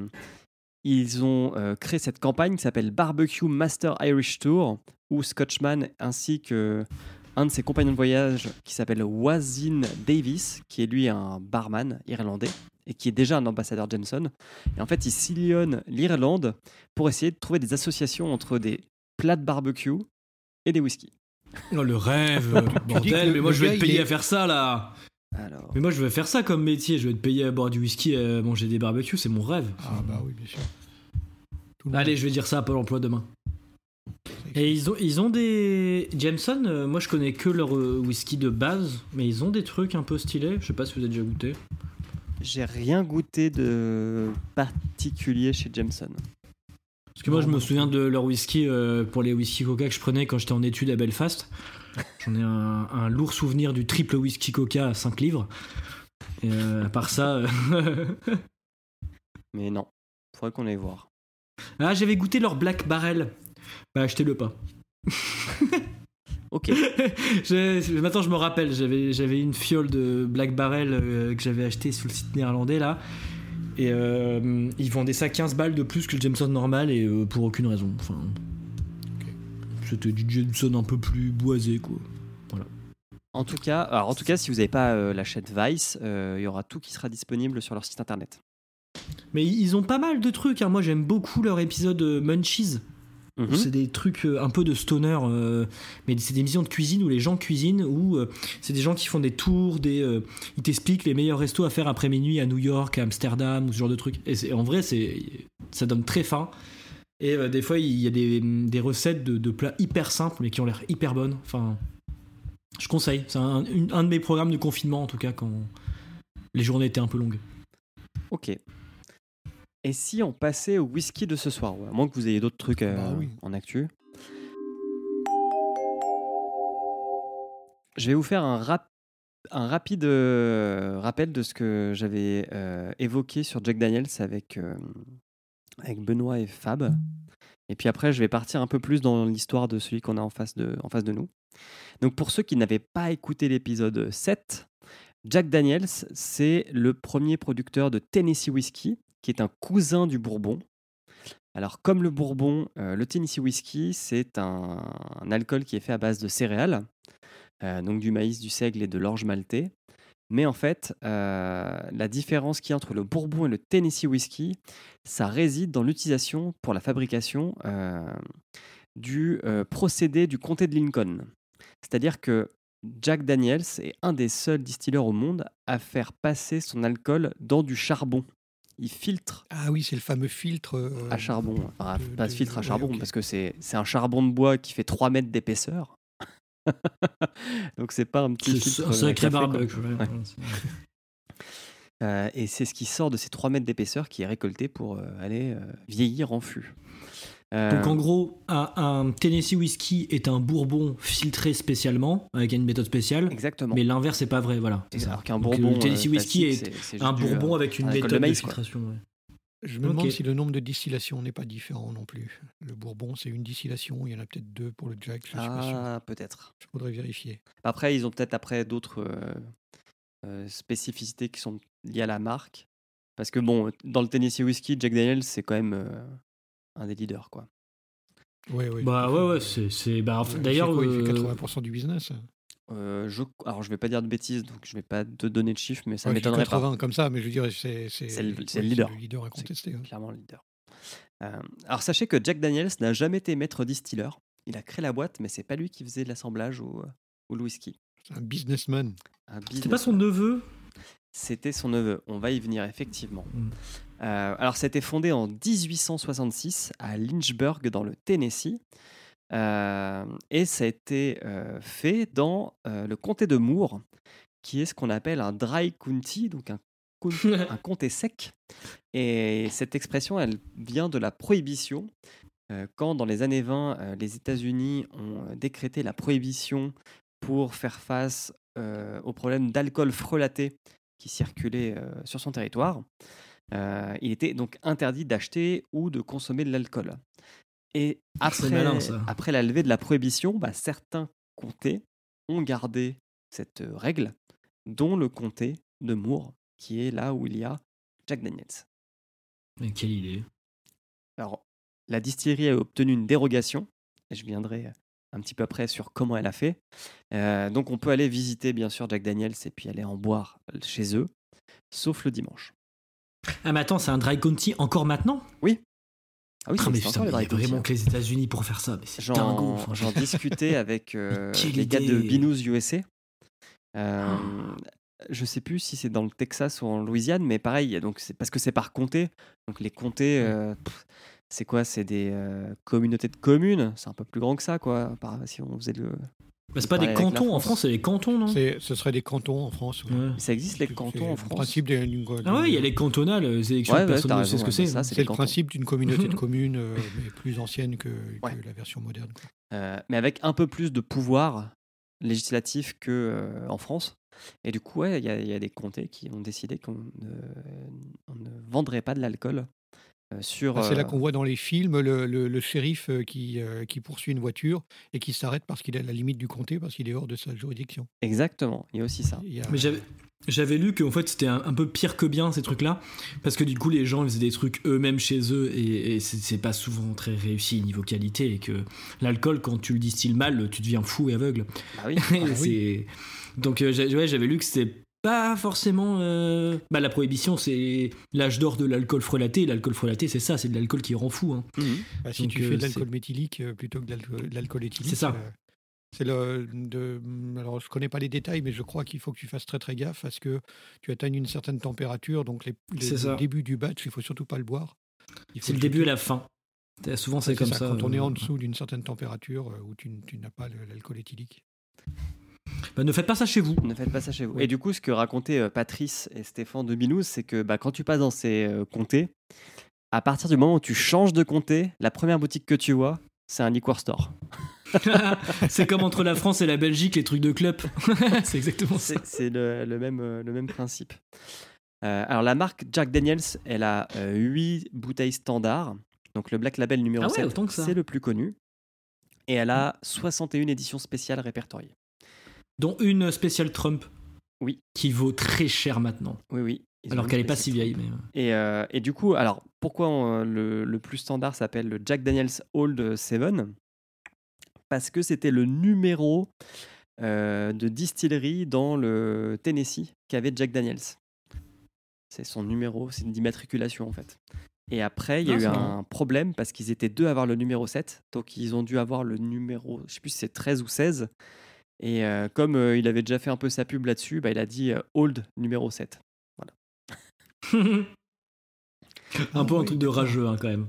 ils ont euh, créé cette campagne qui s'appelle Barbecue Master Irish Tour où Scotchman ainsi que un de ses compagnons de voyage qui s'appelle Wazin Davis, qui est lui un barman irlandais et qui est déjà un ambassadeur Jameson. Et en fait, il sillonne l'Irlande pour essayer de trouver des associations entre des plats de barbecue et des whisky. Oh, le rêve, (laughs) bordel, mais moi je vais être payé est- à faire ça là. Alors, Mais moi je vais faire ça comme métier, je vais être payé à boire du whisky, à manger des barbecues, c'est mon rêve. Ah bah oui, bien sûr. Allez, je vais dire ça à Pôle emploi demain. Et ils ont, ils ont des. Jameson, euh, moi je connais que leur euh, whisky de base, mais ils ont des trucs un peu stylés. Je sais pas si vous avez déjà goûté. j'ai rien goûté de particulier chez Jameson. Parce que moi Non, je me souviens de leur whisky euh, pour les whisky coca que je prenais quand j'étais en études à Belfast. J'en ai un, un lourd souvenir du triple whisky coca à 5 livres. Et euh, à part ça. euh, Mais non, faudrait qu'on aille voir. (laughs) ah, j'avais goûté leur Black Barrel. Bah, achetez-le pas. Ok, (laughs) Maintenant, je me rappelle, j'avais, j'avais une fiole de Black Barrel euh, que j'avais acheté sur le site néerlandais là. Et ils vendaient ça 15 balles de plus que le Jameson normal et pour aucune raison. Enfin, C'était du Jameson un peu plus boisé quoi. En tout cas, alors en tout cas, si vous n'avez pas euh, la chaîne Vice, euh, il y aura tout qui sera disponible sur leur site internet. Mais ils ont pas mal de trucs. hein. Moi, j'aime beaucoup leur épisode euh, Munchies. Mhm. C'est des trucs euh, un peu de stoner, euh, mais c'est des émissions de cuisine où les gens cuisinent, où euh, c'est des gens qui font des tours, des, euh, ils t'expliquent les meilleurs restos à faire après minuit à New York, à Amsterdam, ou ce genre de trucs. Et c'est- en vrai, c'est, ça donne très faim. Et euh, des fois, il y a des, des recettes de, de plats hyper simples, mais qui ont l'air hyper bonnes. Enfin, je conseille. C'est un, de mes programmes de confinement, en tout cas, quand les journées étaient un peu longues. Ok. Et si on passait au whisky de ce soir ouais, À moins que vous ayez d'autres trucs euh, Bah oui. en actu. Je vais vous faire un, rap- un rapide euh, rappel de ce que j'avais euh, évoqué sur Jack Daniels avec, euh, avec Benoît et Fab. Et puis après, je vais partir un peu plus dans l'histoire de celui qu'on a en face de, en face de nous. Donc pour ceux qui n'avaient pas écouté l'épisode 7, Jack Daniels, c'est le premier producteur de Tennessee Whiskey, qui est un cousin du Bourbon. Alors, comme le Bourbon, euh, le Tennessee Whiskey, c'est un, alcool qui est fait à base de céréales, euh, donc du maïs, du seigle et de l'orge maltais. Mais en fait, euh, la différence qu'il y a entre le Bourbon et le Tennessee Whiskey, ça réside dans l'utilisation pour la fabrication euh, du euh, procédé du comté de Lincoln. C'est-à-dire que Jack Daniels est un des seuls distilleurs au monde à faire passer son alcool dans du charbon. Il filtre Ah oui, c'est le fameux filtre. à charbon. Enfin, de- pas de- filtre à ouais, charbon, parce que c'est c'est un charbon de bois qui fait 3 mètres d'épaisseur. (laughs) Donc c'est pas un petit filtre. un à sacré barbecue. ouais. (laughs) Euh, et c'est ce qui sort de ces 3 mètres d'épaisseur qui est récolté pour euh, aller euh, vieillir en fût. Euh, Donc en gros, un, un Tennessee Whiskey est un bourbon filtré spécialement, avec une méthode spéciale, exactement. mais l'inverse c'est pas vrai, voilà. c'est ça. Alors qu'un bourbon. le Tennessee euh, Whiskey est un bourbon euh, avec une méthode de maïs, filtration. ouais. Je me demande si le nombre de distillations n'est pas différent non plus. Le Bourbon, c'est une distillation. Il y en a peut-être deux pour le Jack. Je suis pas sûr. Ah, peut-être. Je voudrais vérifier. Après, ils ont peut-être après d'autres euh, euh, spécificités qui sont liées à la marque. Parce que bon, dans le Tennessee Whiskey, Jack Daniels, c'est quand même euh, un des leaders, quoi. Ouais, ouais, Bah ouais, ouais, c'est. c'est- bah, D'ailleurs, quoi, il fait euh, 80% du business. Euh, je, alors, je vais pas dire de bêtises, donc je vais pas te donner de chiffres, mais ça Ouais, m'étonnerait pas. 80 comme ça, mais je veux dire, c'est c'est C'est le- ouais, c'est le leader. le leader incontesté. hein. Clairement le leader. Euh, alors, sachez que Jack Daniels n'a jamais été maître distiller. Il a créé la boîte, mais c'est pas lui qui faisait l'assemblage ou, ou le whisky. C'est un businessman. Un C'était pas son neveu? C'était son neveu. On va y venir, effectivement. Mm. Euh, alors, ça a été fondé en 1866 à Lynchburg, dans le Tennessee. Euh, et ça a été euh, fait dans euh, le comté de Moore, qui est ce qu'on appelle un dry county, donc un, (laughs) comté sec. Et cette expression, elle vient de la prohibition. Quand, dans les années 20, euh, les États-Unis ont décrété la prohibition pour faire face au problème d'alcool frelaté qui circulait sur son territoire, il était donc interdit d'acheter ou de consommer de l'alcool. Et C'est après, malin, après la levée de la prohibition, bah, certains comtés ont gardé cette euh, règle, dont le comté de Moore, qui est là où il y a Jack Daniels. Mais quelle idée. Alors, la distillerie a obtenu une dérogation, et je viendrai un petit peu après sur comment elle a fait. Euh, donc, on peut aller visiter, bien sûr, Jack Daniels et puis aller en boire chez eux, sauf le dimanche. Ah, mais attends, c'est un dry county encore maintenant? Ah oui, Ah, ça mais putain, il y a vraiment que les États-Unis pour faire ça. J'en enfin, discutais (laughs) avec euh, les gars de. Binous USA. Euh, Ah. Je sais plus si c'est dans le Texas ou en Louisiane, mais pareil, donc c'est parce que c'est par comté. Donc les comtés, euh, c'est quoi? C'est des euh, communautés de communes. C'est un peu plus grand que ça, quoi. Par, si on faisait le. Bah, c'est pas des cantons en France. C'est des cantons, non? C'est- Ce serait des cantons en France. Ouais. Ça existe les cantons c'est en le France? principe des- d'une- Ah ouais, il y a les cantonales, les élections, Ouais, ouais, personne ne sait ce raison, que ouais, c'est. ça, C'est le cantons. principe d'une communauté de (laughs) communes, euh, mais plus ancienne que, la version moderne. Euh, mais avec un peu plus de pouvoir législatif que euh, en France. Et du coup, ouais, il y, a- il y a des comtés qui ont décidé qu'on ne, on ne vendrait pas de l'alcool euh, sur. Ah, c'est là euh, qu'on voit dans les films le, le- le shérif euh, qui, euh, qui poursuit une voiture et qui s'arrête parce qu'il est à la limite du comté, parce qu'il est hors de sa juridiction. Exactement, il y a aussi ça. Il y a- Mais j'avais. J'avais lu qu'en fait c'était un, un peu pire que bien ces trucs-là, parce que du coup les gens ils faisaient des trucs eux-mêmes chez eux et, et c'est c'est pas souvent très réussi niveau qualité et que l'alcool quand tu le distilles mal tu deviens fou et aveugle. (laughs) Ah oui, Et oui. c'est- Donc euh, j'ai- ouais, j'avais lu que c'était pas forcément. euh, Bah, la prohibition c'est l'âge d'or de l'alcool frelaté. L'alcool frelaté c'est ça, c'est de l'alcool qui rend fou. hein. Mhm. bah, si donc, tu euh, fais de c'est- l'alcool méthylique euh, plutôt que de l'alco- de l'alcool éthylique. C'est ça. euh, C'est le. De, alors, je connais pas les détails, mais je crois qu'il faut que tu fasses très très gaffe parce que tu atteignes une certaine température. Donc, les, ça. le début du batch, il faut surtout pas le boire. C'est le début et la fin. Euh, Souvent c'est comme ça. Quand on est euh, en dessous d'une certaine température euh, où tu, n'as pas l'alcool éthylique. Bah, ne faites pas ça chez vous. Ne faites pas ça chez vous. Oui. Et du coup, ce que racontaient euh, Patrice et Stéphane de Binous, c'est que bah, quand tu passes dans ces euh, comtés, à partir du moment où tu changes de comté, la première boutique que tu vois, c'est un liquor store. (laughs) c'est comme entre la France et la Belgique les trucs de club. (laughs) c'est exactement ça. C'est c'est le, le même, euh, le même principe. Euh, alors, la marque Jack Daniels, elle a 8 bouteilles standards. Donc, le Black Label numéro Ah ouais, 7, autant que ça. c'est le plus connu. Et elle a 61 éditions spéciales répertoriées. Dont une spéciale Trump. Oui. Qui vaut très cher maintenant. Oui, oui. Alors qu'elle est pas si vieille. Mais... euh, Et, euh, et du coup, alors, pourquoi on- le, le plus standard s'appelle le Jack Daniels Old 7 Parce que c'était le numéro euh, de distillerie dans le Tennessee qu'avait Jack Daniels. C'est son numéro, c'est une immatriculation en fait. Et après, il y a Ah, eu un problème parce qu'ils étaient deux à avoir le numéro 7. Donc, ils ont dû avoir le numéro, je sais plus si c'est 13 ou 16. Et euh, comme euh, il avait déjà fait un peu sa pub là-dessus, bah, il a dit euh, Old numéro 7. (laughs) un Ah peu un truc de rageux hein, quand même.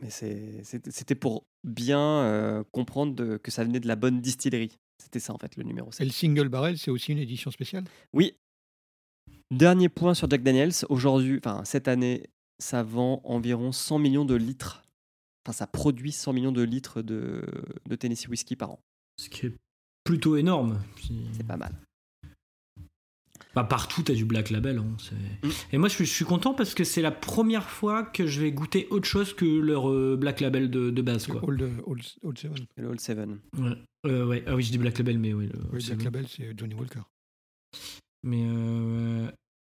Mais c'est- c'était pour bien euh, comprendre de- que ça venait de la bonne distillerie. C'était ça en fait le numéro Et 7. le single barrel, c'est aussi une édition spéciale? Oui. Dernier point sur Jack Daniels. Aujourd'hui, enfin cette année, ça vend environ 100 millions de litres. Enfin, ça produit 100 millions de litres de, de Tennessee Whiskey par an. Ce qui est plutôt énorme. C'est pas mal. Bah, partout, t'as du Black Label. hein, Mm. Et moi, je suis, je suis content parce que c'est la première fois que je vais goûter autre chose que leur euh, Black Label de, de base. Quoi. Old, Old, Old Seven. Le Old Seven. Ouais. Euh, ouais. Ah oui, je dis Black Label, mais oui. le- Oui, Black. Label, c'est Johnny Walker. Mais euh,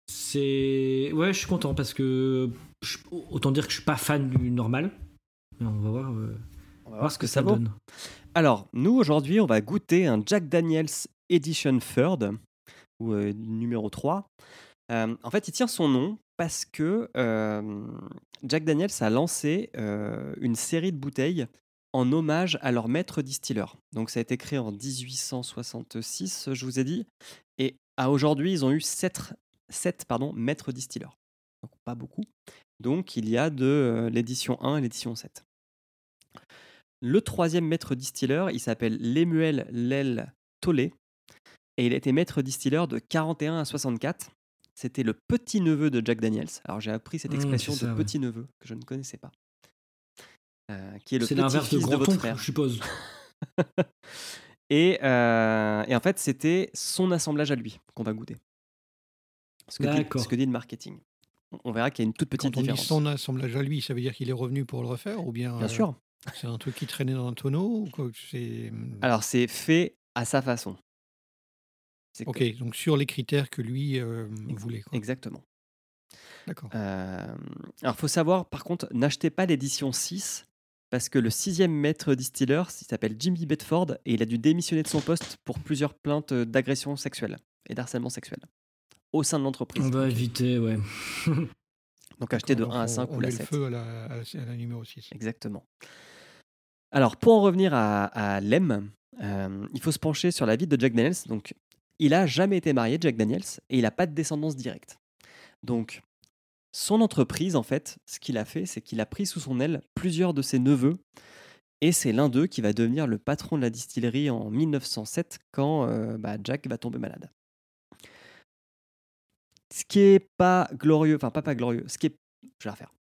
c'est. Ouais, je suis content parce que. je- Autant dire que je suis pas fan du normal. Mais on va voir, euh, On va voir ce que ça, donne. Alors, nous aujourd'hui, on va goûter un Jack Daniels Edition Third, ou euh, numéro 3. Euh, en fait, il tient son nom parce que euh, Jack Daniels a lancé une série de bouteilles en hommage à leur maître distilleur. Donc, ça a été créé en 1866, je vous ai dit. Et à aujourd'hui, ils ont eu 7, pardon, maîtres distilleurs. Donc, pas beaucoup. Donc, il y a de l'édition 1 et l'édition 7. Le troisième maître distilleur, il s'appelle Lemuel Lel Tollet. Et il a été maître distilleur de 41 à 64. C'était le petit-neveu de Jack Daniels. Alors j'ai appris cette Mmh, expression ça, de ouais. petit-neveu que je ne connaissais pas. Euh, qui est le C'est l'inverse de petit-fils de, votre frère. je suppose. (laughs) Et, euh, et en fait, c'était son assemblage à lui qu'on va goûter. Ce que, dit, ce que dit le marketing. On- verra qu'il y a une toute petite Quand on dit différence. son assemblage à lui, ça veut dire qu'il est revenu pour le refaire ou bien Bien euh, sûr. C'est un truc qui traînait dans un tonneau ou quoi C'est Alors, c'est fait à sa façon. C'est Ok, donc sur les critères que lui euh, voulait. quoi. Exactement. D'accord. Euh, alors, faut savoir, par contre, n'achetez pas l'édition 6 parce que le sixième maître distiller, il s'appelle Jimmy Bedford et il a dû démissionner de son poste pour plusieurs plaintes d'agression sexuelle et d'harcèlement sexuel au sein de l'entreprise. On va éviter, ouais. Donc, achetez de D'accord, 1 à donc 5 on, ou on la met le 7. feu à la, à la- à la numéro 6. Exactement. Alors, pour en revenir à, à Lem, euh, il faut se pencher sur la vie de Jack Daniels. Donc, il a jamais été marié, Jack Daniels, et il n'a pas de descendance directe. Donc, son entreprise, en fait, ce qu'il a fait, c'est qu'il a pris sous son aile plusieurs de ses neveux, et c'est l'un d'eux qui va devenir le patron de la distillerie en 1907 quand euh, bah, Jack va tomber malade. Ce qui est pas glorieux, enfin pas pas glorieux, ce qui est, je vais refaire.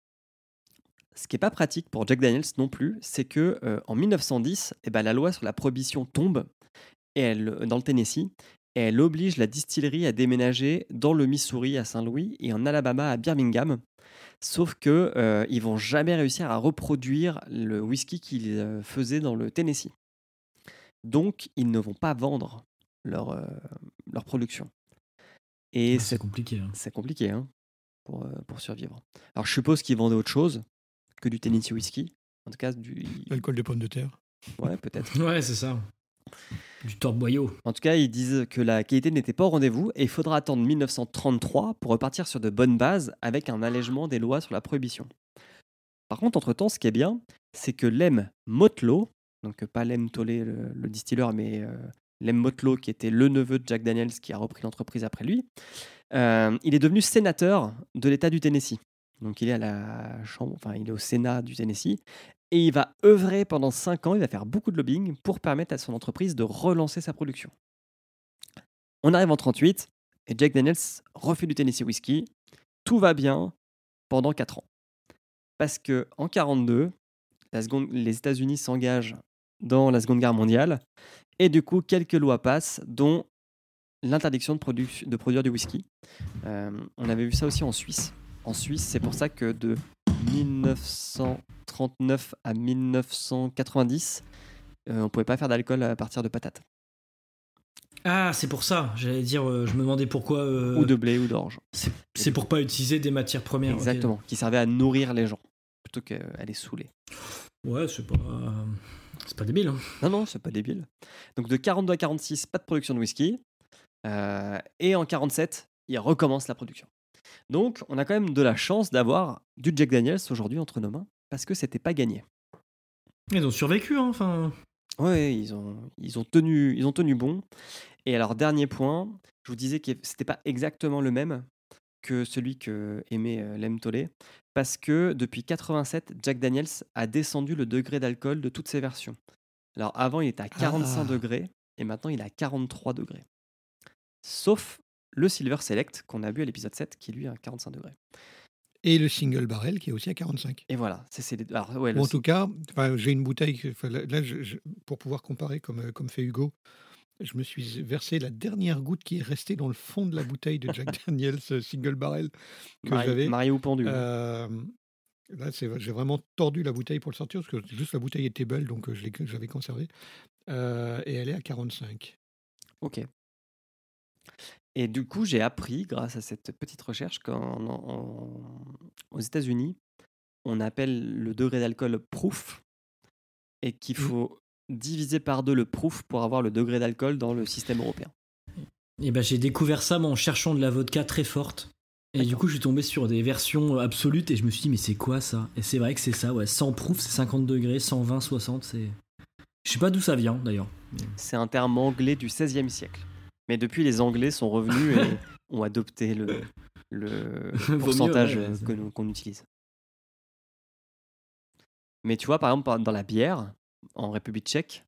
Ce qui est pas pratique pour Jack Daniels non plus, c'est que euh, en 1910, eh ben, la loi sur la prohibition tombe et elle, dans le Tennessee et elle oblige la distillerie à déménager dans le Missouri à Saint-Louis et en Alabama à Birmingham. Sauf que euh, ils vont jamais réussir à reproduire le whisky qu'ils euh, faisaient dans le Tennessee. Donc ils ne vont pas vendre leur, euh, leur production. Et Ah, c'est c'est compliqué. hein. c'est compliqué hein, pour, euh, pour survivre. Alors je suppose qu'ils vendaient autre chose que du Tennessee whisky. En tout cas, du. L'alcool de pommes de terre. Ouais, peut-être. (laughs) Ouais, c'est ça. Du torboyau. En tout cas, ils disent que la qualité n'était pas au rendez-vous et il faudra attendre 1933 pour repartir sur de bonnes bases avec un allègement des lois sur la prohibition. Par contre, entre-temps, ce qui est bien, c'est que Lem Motlow, donc pas Lem Tolley, le, le distilleur, mais euh, Lem Motlow, qui était le neveu de Jack Daniels, qui a repris l'entreprise après lui, euh, il est devenu sénateur de l'État du Tennessee. Donc il est à la chambre, enfin il est au Sénat du Tennessee et il va œuvrer pendant 5 ans, il va faire beaucoup de lobbying pour permettre à son entreprise de relancer sa production. On arrive en 38 et Jack Daniels refait du Tennessee Whiskey. Tout va bien pendant 4 ans. Parce que en 42, la seconde, les États-Unis s'engagent dans la Seconde Guerre mondiale et du coup quelques lois passent dont l'interdiction de, produ- de produire du whisky. Euh, on avait vu ça aussi en Suisse. En Suisse, c'est pour ça que de 1939 à 1990, euh, on pouvait pas faire d'alcool à partir de patates Ah, c'est pour ça. J'allais dire, euh, je me demandais pourquoi. euh, ou de blé ou d'orge. c'est- pour pas utiliser des matières premières. Exactement, qui servaient à nourrir les gens plutôt qu'à les saouler. Ouais, c'est pas. euh, C'est pas débile. hein. Non, non, c'est pas débile. Donc de 42 à 46, pas de production de whisky. Euh, et en 47, il recommence la production. Donc on a quand même de la chance d'avoir du Jack Daniels aujourd'hui entre nos mains parce que c'était pas gagné. Ils ont survécu, hein, enfin. Ouais, ils ont, ils, ont tenu, ils ont tenu bon. Et alors, dernier point, je vous disais que c'était pas exactement le même que celui que aimait euh, Lem Tolley, parce que depuis 87, Jack Daniels a descendu le degré d'alcool de toutes ses versions. Alors, avant, il était à 45 Ah. degrés, et maintenant, il est à 43 degrés. Sauf le Silver Select qu'on a vu à l'épisode 7, qui lui est à 45 degrés. Et le single barrel qui est aussi à 45. Et voilà, c'est les ouais, le en tout cas, j'ai une bouteille, là, là, je- je- pour pouvoir comparer comme, euh, comme fait Hugo, je me suis versé la dernière goutte qui est restée dans le fond de la bouteille de Jack (laughs) Daniels single barrel que j'avais. marié ou pendu. Euh, là, j'ai vraiment tordu la bouteille pour le sortir, parce que juste la bouteille était belle, donc euh, je l'avais conservée. Euh, et elle est à 45. Ok. Et du coup, j'ai appris, grâce à cette petite recherche, qu'aux États-Unis, on appelle le degré d'alcool proof et qu'il Mm. faut diviser par deux le proof pour avoir le degré d'alcool dans le système européen. Et ben j'ai découvert ça moi, en cherchant de la vodka très forte. Et du coup, je suis tombé sur des versions absolutes et je me suis dit, mais c'est quoi ça? Et c'est vrai que c'est ça, ouais. 100 proof, c'est 50 degrés, 120, 60, c'est. Je sais pas d'où ça vient d'ailleurs. C'est un terme anglais du XVIe siècle. Mais depuis, les Anglais sont revenus et (laughs) ont adopté le, (laughs) pourcentage ouais, qu'on utilise. Mais tu vois, par exemple, dans la bière, en République tchèque,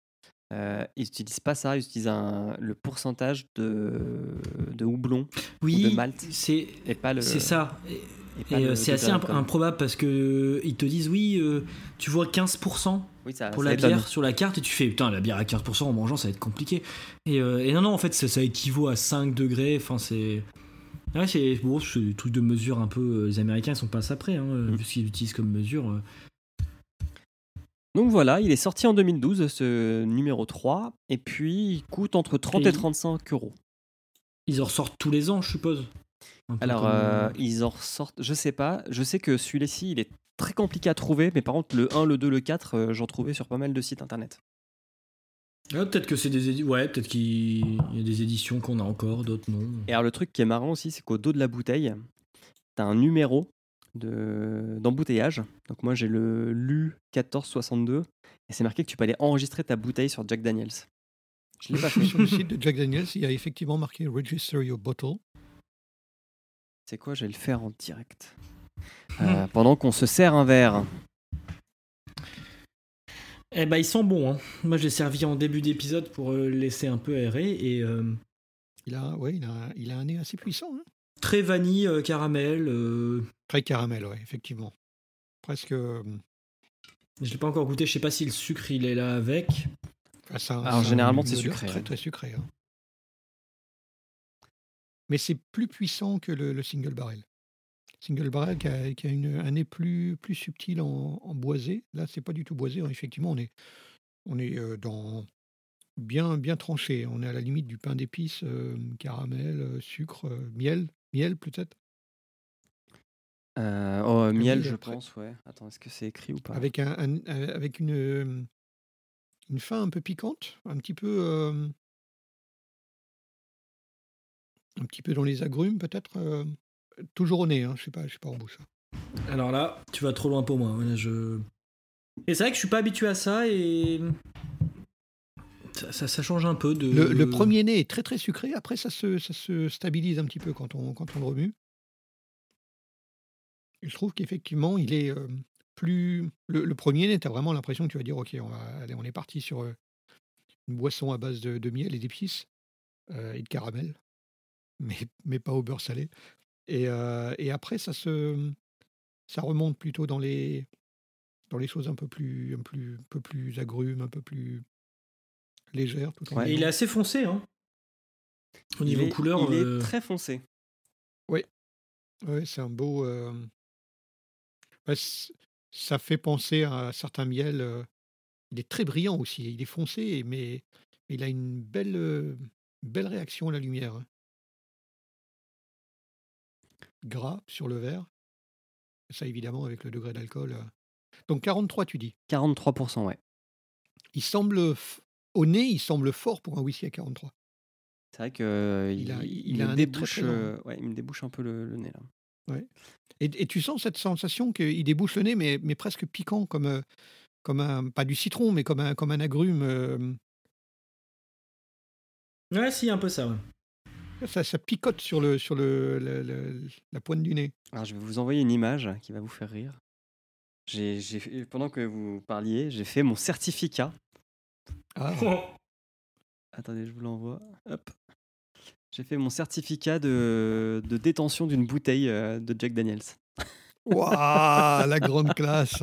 euh, ils n'utilisent pas ça, ils utilisent un- le pourcentage de, de houblon Oui, de malt. C'est ça. Et, euh, c'est assez imp- improbable parce que euh, ils te disent oui, euh, tu vois 15% Oui, ça, pour ça la bière sur la carte et tu fais putain la bière à 15% en mangeant ça va être compliqué. Et, euh, et non non en fait ça, ça équivaut à 5 degrés. Enfin c'est ouais, c'est bon c'est des trucs de mesure un peu les Américains ils sont pas ça près hein, euh, Mm. vu ce qu'ils utilisent comme mesure. Donc voilà, il est sorti en 2012, ce numéro 3, et puis il coûte entre 30 et Et- 35 euros. Ils en ressortent tous les ans, je suppose. Alors, euh, euh, ils en ressortent, je sais pas. Je sais que celui-ci, il est très compliqué à trouver, mais par contre, le 1, le 2, le 4, euh, j'en trouvais sur pas mal de sites internet. ah, peut-être que c'est des édi- ouais, peut-être qu'il y a des éditions qu'on a encore, d'autres non. Et alors, le truc qui est marrant aussi, c'est qu'au dos de la bouteille, t'as un numéro de- d'embouteillage. Donc, moi, j'ai le LU 1462, et c'est marqué que tu peux aller enregistrer ta bouteille sur Jack Daniels. Je l'ai pas (laughs) fait. Sur le site de Jack Daniels, il y a effectivement marqué Register your bottle. C'est quoi Je vais le faire en direct. Euh, pendant qu'on se sert un verre. Eh ben, ils sont bons. Hein. Moi, j'ai servi en début d'épisode pour euh, laisser un peu aérer et euh, Il a, ouais, il a, il a un nez assez puissant. hein. très vanille, euh, caramel. euh, Très caramel, ouais, effectivement. Presque. euh, je l'ai pas encore goûté. Je sais pas si le sucre il est là avec. enfin, ça- Alors, ça a généralement, une c'est odeur sucré, Très, hein. très sucré. hein. Mais c'est plus puissant que le, le single barrel. Single barrel qui a, qui a une- un nez plus, plus subtil en, en boisé. Là, c'est pas du tout boisé. hein. Effectivement, on est, on est euh, dans bien, bien tranché. On est à la limite du pain d'épices, euh, caramel, euh, sucre, euh, miel, miel peut-être, Euh, oh, miel, je après. pense, ouais. Attends, est-ce que c'est écrit ou pas? Avec un, un- avec une, une fin un peu piquante, un petit peu, un petit peu dans les agrumes peut-être. euh, toujours au nez, hein, je sais pas, je sais pas en bouche. Alors là, tu vas trop loin pour moi. Là, je... Et c'est vrai que je suis pas habitué à ça et ça, ça- ça change un peu de. Le, le premier nez est très très sucré. Après, ça se, ça se stabilise un petit peu quand on, quand on le remue. Je trouve qu'effectivement, il est euh, plus. Le, le premier nez, tu as vraiment l'impression que tu vas dire Ok, on, va, allez, on est parti sur euh, une boisson à base de, de miel et d'épices euh, et de caramel, mais, mais pas au beurre salé. Et, euh, et après, ça, se, ça remonte plutôt dans les, dans les choses un peu plus, un plus, un peu plus agrumes, un peu plus légères. Tout en Ouais. Et il est assez foncé, hein. Au Il niveau est- couleur. Il euh, est très foncé. Ouais, c'est un beau. euh, ouais, c- ça fait penser à certains miels. euh, Il est très brillant aussi. Il est foncé, mais il a une belle, euh, belle réaction à la lumière. Gras sur le verre. Ça, évidemment, avec le degré d'alcool. euh. Donc 43, tu dis? 43%, ouais. Il semble. f- Au nez, il semble fort pour un whisky à 43. C'est vrai que euh, Il il, a- il il a me un nez très, débouche, très long. euh, ouais, il me débouche un peu le, le nez là. Et, et tu sens cette sensation qu'il débouche le nez, mais, mais presque piquant, comme, euh, comme un. Pas du citron, mais comme un, comme un agrume. euh, Ouais, si, un peu ça. ouais. Ça, ça picote sur, le, sur le, le- le- la pointe du nez. Alors je vais vous envoyer une image qui va vous faire rire. J'ai, j'ai fait- pendant que vous parliez, j'ai fait mon certificat. Ah, Attendez, je vous l'envoie. Hop. J'ai fait mon certificat de, de détention d'une bouteille euh, de Jack Daniels. Waouh, la (laughs) grande classe.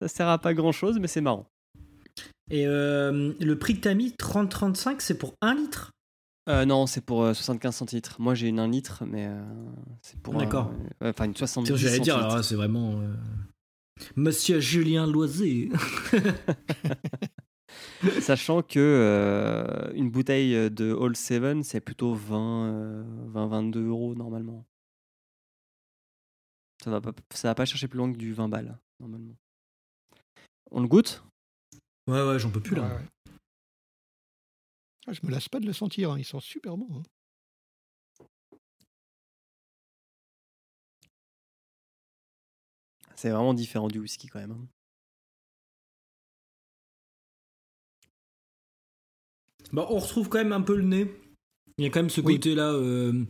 Ça sert à pas grand chose, mais c'est marrant. Et euh, le prix que t'as mis, 30-35, c'est pour 1 litre? Euh, non, c'est pour euh, 75 centilitres. Moi, j'ai une 1 litre, mais euh, c'est pour. D'accord. euh, Enfin, une 70 J'allais dire, centilitres. alors là, c'est vraiment. euh, Monsieur Julien Loisé. (laughs) Sachant que euh, une bouteille de All Seven, c'est plutôt 20, 20-22 euros normalement. Ça va, pas, ça va pas chercher plus loin que du 20 balles, normalement. On le goûte? Ouais, ouais, j'en peux plus là. Ouais, ouais. Ah, je me lasse pas de le sentir, hein, il sent super bon. hein. C'est vraiment différent du whisky quand même. hein. Bah, on retrouve quand même un peu le nez. Il y a quand même ce Oui. côté-là. euh,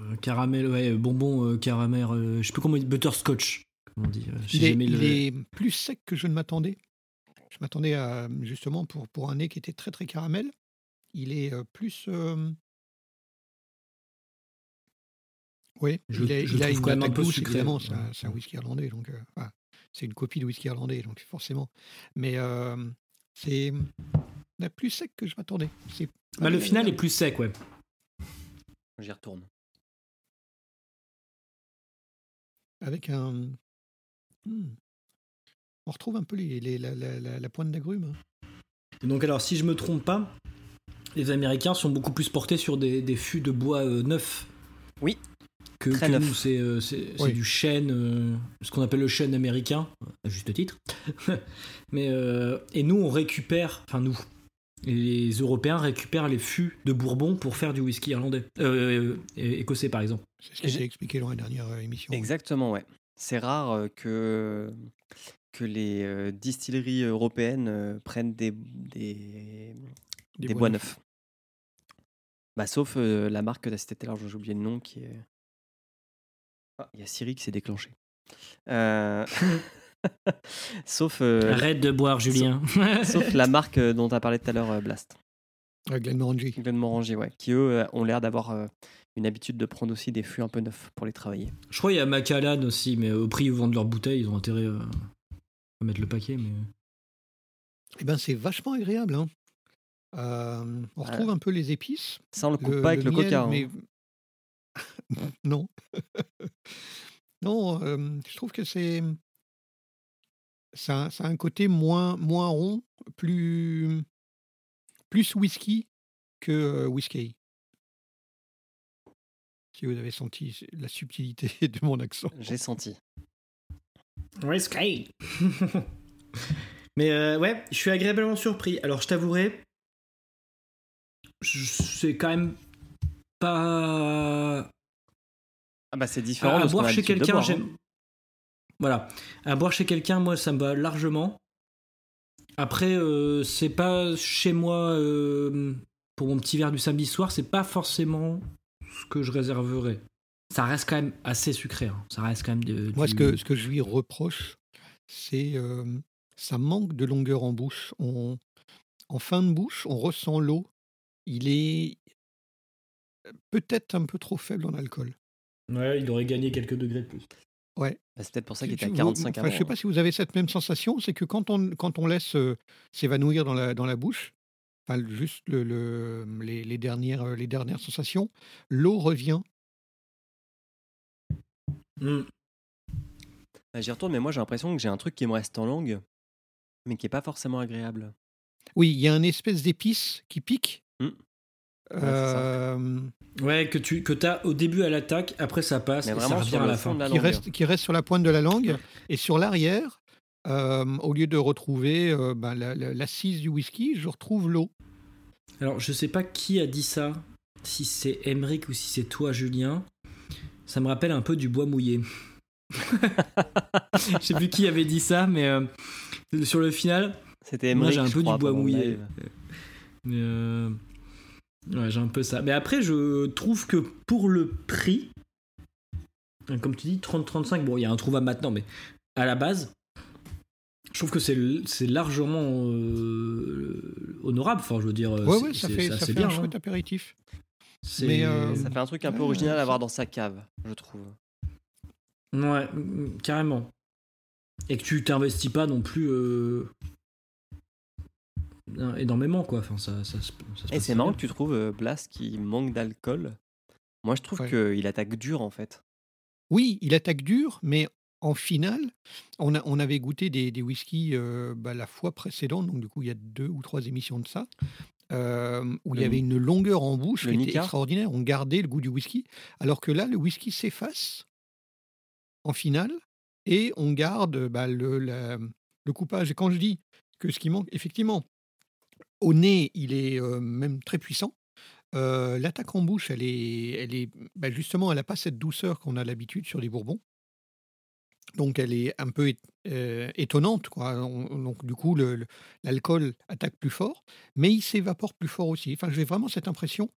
euh, caramel, ouais, bonbon, euh, caramel, euh, je sais plus comment on dit, butterscotch. Comment on dit euh, Il, est, jamais il le- est plus sec que je ne m'attendais. Je m'attendais à, justement, pour, pour un nez qui était très très caramel, il est euh, plus. euh, Oui, Je- il, est- je il a une quand même un peu douce, sucré. évidemment, c'est un, Ouais. c'est un whisky irlandais, donc euh, voilà. c'est une copie de whisky irlandais, donc forcément. Mais euh, c'est euh, plus sec que je m'attendais. C'est Bah, le final est plus sec, ouais. J'y retourne. Avec un. Hmm. On retrouve un peu les, les- la, la- la- la pointe d'agrumes. hein. Donc alors, si je me trompe pas, les Américains sont beaucoup plus portés sur des, des fûts de bois euh, neufs. Oui. Que, Très que neuf. nous, c'est euh, c'est- c'est Oui. du chêne, euh, ce qu'on appelle le chêne américain, à juste titre. (laughs) Mais, euh, et nous, on récupère, enfin nous, les Européens récupèrent les fûts de Bourbon pour faire du whisky irlandais, euh, euh, écossais par exemple. C'est ce que j'ai expliqué dans la dernière émission. Exactement, ouais. C'est rare euh, que, que les euh, distilleries européennes euh, prennent des, des, des bois neufs. Bah, sauf euh, la marque que tu as citée tout à l'heure, j'ai oublié le nom, qui est... Ah, il y a Siri qui s'est déclenché. Euh, (laughs) sauf, euh, Arrête de boire, Julien. (laughs) sauf la marque euh, dont tu as parlé tout à l'heure, euh, Blast. Euh, Glenmorangie. Glenmorangie, ouais. Qui, eux, euh, ont l'air d'avoir euh, une habitude de prendre aussi des fûts un peu neufs pour les travailler. Je crois qu'il y a Macallan aussi, mais au prix où ils vendent leurs bouteilles, ils ont intérêt euh, à mettre le paquet. Mais... Eh ben, c'est vachement agréable. hein. Euh, on Ah. retrouve un peu les épices. Ça, on le coupe pas avec le, miel, coca. hein. mais- (laughs) non. (laughs) non, euh, je trouve que c'est. Ça, a- ça a un côté moins, moins rond, plus, plus whisky que euh, whisky. Si vous avez senti la subtilité (laughs) de mon accent. J'ai senti. Whisky (laughs) Mais euh, ouais, je suis agréablement surpris. Alors je t'avouerai, c'est quand même pas Ah bah c'est différent à, à de ce qu'on boire a chez quelqu'un. hein. Voilà, à boire chez quelqu'un, moi ça me va largement. Après, euh, c'est pas chez moi euh, pour mon petit verre du samedi soir, c'est pas forcément ce que je réserverais. Ça reste quand même assez sucré. hein. Ça reste quand même de, Moi, du- ce que, ce que je lui reproche, c'est euh, ça manque de longueur en bouche. On, en fin de bouche, on ressent l'eau. Il est peut-être un peu trop faible en alcool. Ouais, il aurait gagné quelques degrés de plus. Ouais. Bah, c'est peut-être pour ça qu'il était à tu- vous- 45 enfin, avant. Je ne sais pas si vous avez cette même sensation, c'est que quand on, quand on laisse euh, s'évanouir dans la, dans la bouche, enfin, juste le, le- les, les dernières, euh, les dernières sensations, l'eau revient. Hmm. Bah, J'y retourne, mais moi j'ai l'impression que j'ai un truc qui me reste en langue, mais qui est pas forcément agréable. Oui, il y a une espèce d'épice qui pique. Ouais, ça. euh, Ouais, que tu que as au début à l'attaque, après ça passe Mais et ça vraiment revient sur à la fin. de la qui, langue. reste, qui reste sur la pointe de la langue. Et sur l'arrière, euh, au lieu de retrouver euh, ben, la- la- l'assise du whisky, je retrouve l'eau. Alors, je sais pas qui a dit ça, si c'est Emeric ou si c'est toi, Julien. Ça me rappelle un peu du bois mouillé. (laughs) Je sais plus qui avait dit ça, mais euh, sur le final, C'était moi j'ai un peu crois, du bois mouillé. Mais, euh, ouais, j'ai un peu ça. Mais après, je trouve que pour le prix, comme tu dis, 30-35, bon, il y a un trouvable maintenant, mais à la base, je trouve que c'est largement euh, honorable. Enfin, je veux dire, Ouais, c'est- ouais, ça fait, ça bien. un hein. chouette apéritif. C'est- Mais, euh, Ça fait un truc un peu Ouais, original à avoir dans sa cave, je trouve. Ouais, carrément. Et que tu t'investis pas non plus euh, énormément, quoi. Enfin, ça, ça, se- ça se Et c'est marrant que tu trouves euh, Blast qui manque d'alcool. Moi je trouve Ouais. qu'il attaque dur en fait. Oui, il attaque dur, mais en finale, on, a, on avait goûté des, des whiskies euh, bah, la fois précédente, donc du coup il y a deux ou trois émissions de ça, euh, où il y avait une longueur en bouche qui était extraordinaire. On gardait le goût du whisky, alors que là, le whisky s'efface en finale et on garde bah, le, la- le coupage. Et quand je dis que ce qui manque, effectivement, au nez, il est euh, même très puissant. Euh, L'attaque en bouche, elle est, elle est bah, justement, elle n'a pas cette douceur qu'on a l'habitude sur des bourbons. Donc, elle est un peu euh, étonnante. Quoi. On- donc, du coup, l'alcool attaque plus fort, mais il s'évapore plus fort aussi. Enfin, j'ai vraiment cette impression.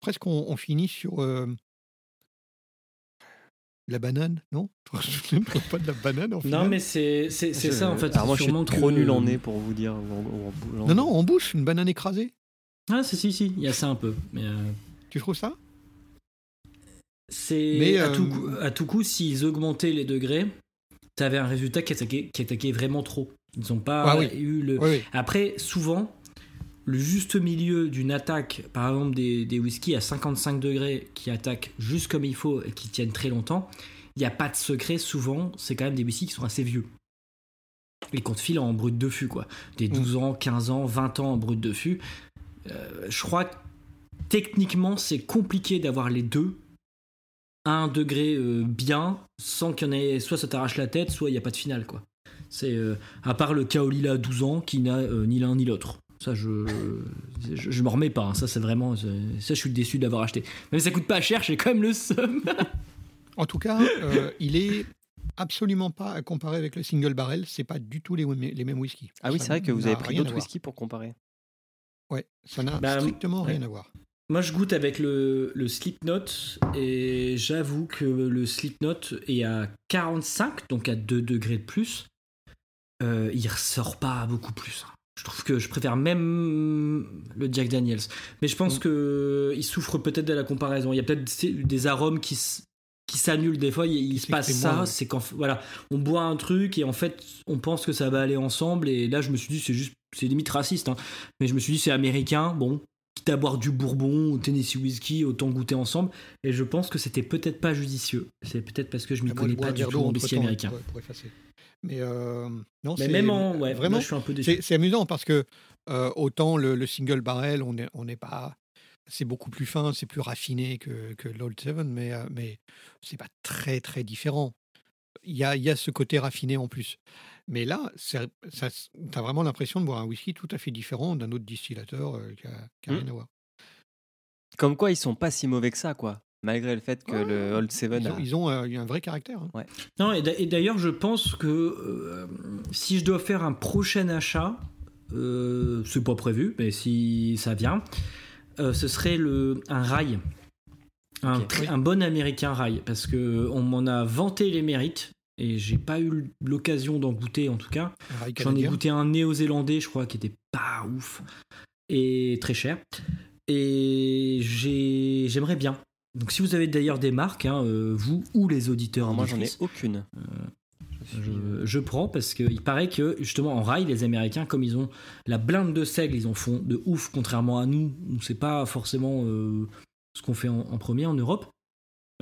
Presque, on, on finit sur euh, la banane, non? Tu ne trouves pas de la banane en Non, finale mais c'est Je- ça, en fait. Alors moi je suis trop que- nul en nez pour vous dire. en- en- Non, non, en bouche, une banane écrasée. Ah, si, si, si, il y a ça un peu. Mais. euh, Tu trouves ça? C'est Mais, à, tout euh, coup, à tout coup, s'ils augmentaient les degrés, t'avais un résultat qui attaquait, qui attaquait vraiment trop. Ils n'ont pas Ah oui. eu le. Oui, oui. Après, souvent, le juste milieu d'une attaque, par exemple des, des whiskies à 55 degrés qui attaquent juste comme il faut et qui tiennent très longtemps, il n'y a pas de secret. Souvent, c'est quand même des whiskies qui sont assez vieux. Et qu'on te file en brut de fût, quoi. Des 12 ans, 15 ans, 20 ans en brut de fût. euh, je crois que techniquement, c'est compliqué d'avoir les deux à un degré euh, bien, sans qu'il y en ait soit ça t'arrache la tête, soit il n'y a pas de finale, quoi. C'est euh, à part le Kaolila à 12 ans qui n'a euh, ni l'un ni l'autre. Ça, je, je, je m'en remets pas. hein. Ça, c'est vraiment. Ça, je suis déçu d'avoir acheté. Même si ça coûte pas cher, j'ai quand même le seum. En tout cas, euh, il est absolument pas à comparer avec le single barrel. C'est pas du tout les, les mêmes whisky. Ah oui, c'est vrai que vous avez pris d'autres whisky pour comparer. Ouais, ça n'a Bah, strictement ouais. rien à voir. Moi, je goûte avec le, le Slipknot et j'avoue que le Slipknot est à 45, donc à 2 degrés de plus. Euh, il ressort pas beaucoup plus. hein. Je trouve que je préfère même le Jack Daniels. Mais je pense Mm. que il souffre peut-être de la comparaison. Il y a peut-être des- arômes qui, qui s'annulent des fois. Il, se passe ça, ouais. c'est quand voilà, on boit un truc et en fait on pense que ça va aller ensemble. Et là, je me suis dit c'est juste, c'est limite raciste. hein. Mais je me suis dit c'est américain. Bon, quitte à boire du bourbon ou Tennessee whiskey, autant goûter ensemble. Et je pense que c'était peut-être pas judicieux. C'est peut-être parce que je m'y Ah, connais pas du tout en whisky américain. pour- pour effacer. Mais euh, non, Mais même en, ouais, vraiment, je suis un peu déçu. c'est amusant parce que euh, autant le, le single barrel, on n'est on n'est pas, c'est beaucoup plus fin, c'est plus raffiné que, que l'Old Seven, mais euh, mais c'est pas très très différent. Il y a, y a ce côté raffiné en plus. Mais là, tu as vraiment l'impression de boire un whisky tout à fait différent d'un autre distillateur euh, qui a, qui a Mm. rien à voir. Comme quoi, ils sont pas si mauvais que ça, quoi. Malgré le fait que Ouais, le Old Seven Ils a... ont, ils ont, euh, un vrai caractère. hein. Non, et d'a- et d'ailleurs, je pense que euh, si je dois faire un prochain achat, euh, c'est pas prévu, mais si ça vient, euh, ce serait le, un rail. Un, un bon américain rail, parce que on m'en a vanté les mérites, et j'ai pas eu l'occasion d'en goûter en tout cas. Rail J'en ai goûté un néo-zélandais, je crois, qui était pas ouf et très cher. Et j'ai- j'aimerais bien. Donc, si vous avez d'ailleurs des marques, hein, euh, vous ou les auditeurs, moi, j'en ai aucune. je, je prends parce qu'il paraît que justement en rail, les Américains, comme ils ont la blinde de seigle, ils en font de ouf, contrairement à nous. C'est pas forcément euh, ce qu'on fait en, en premier en Europe.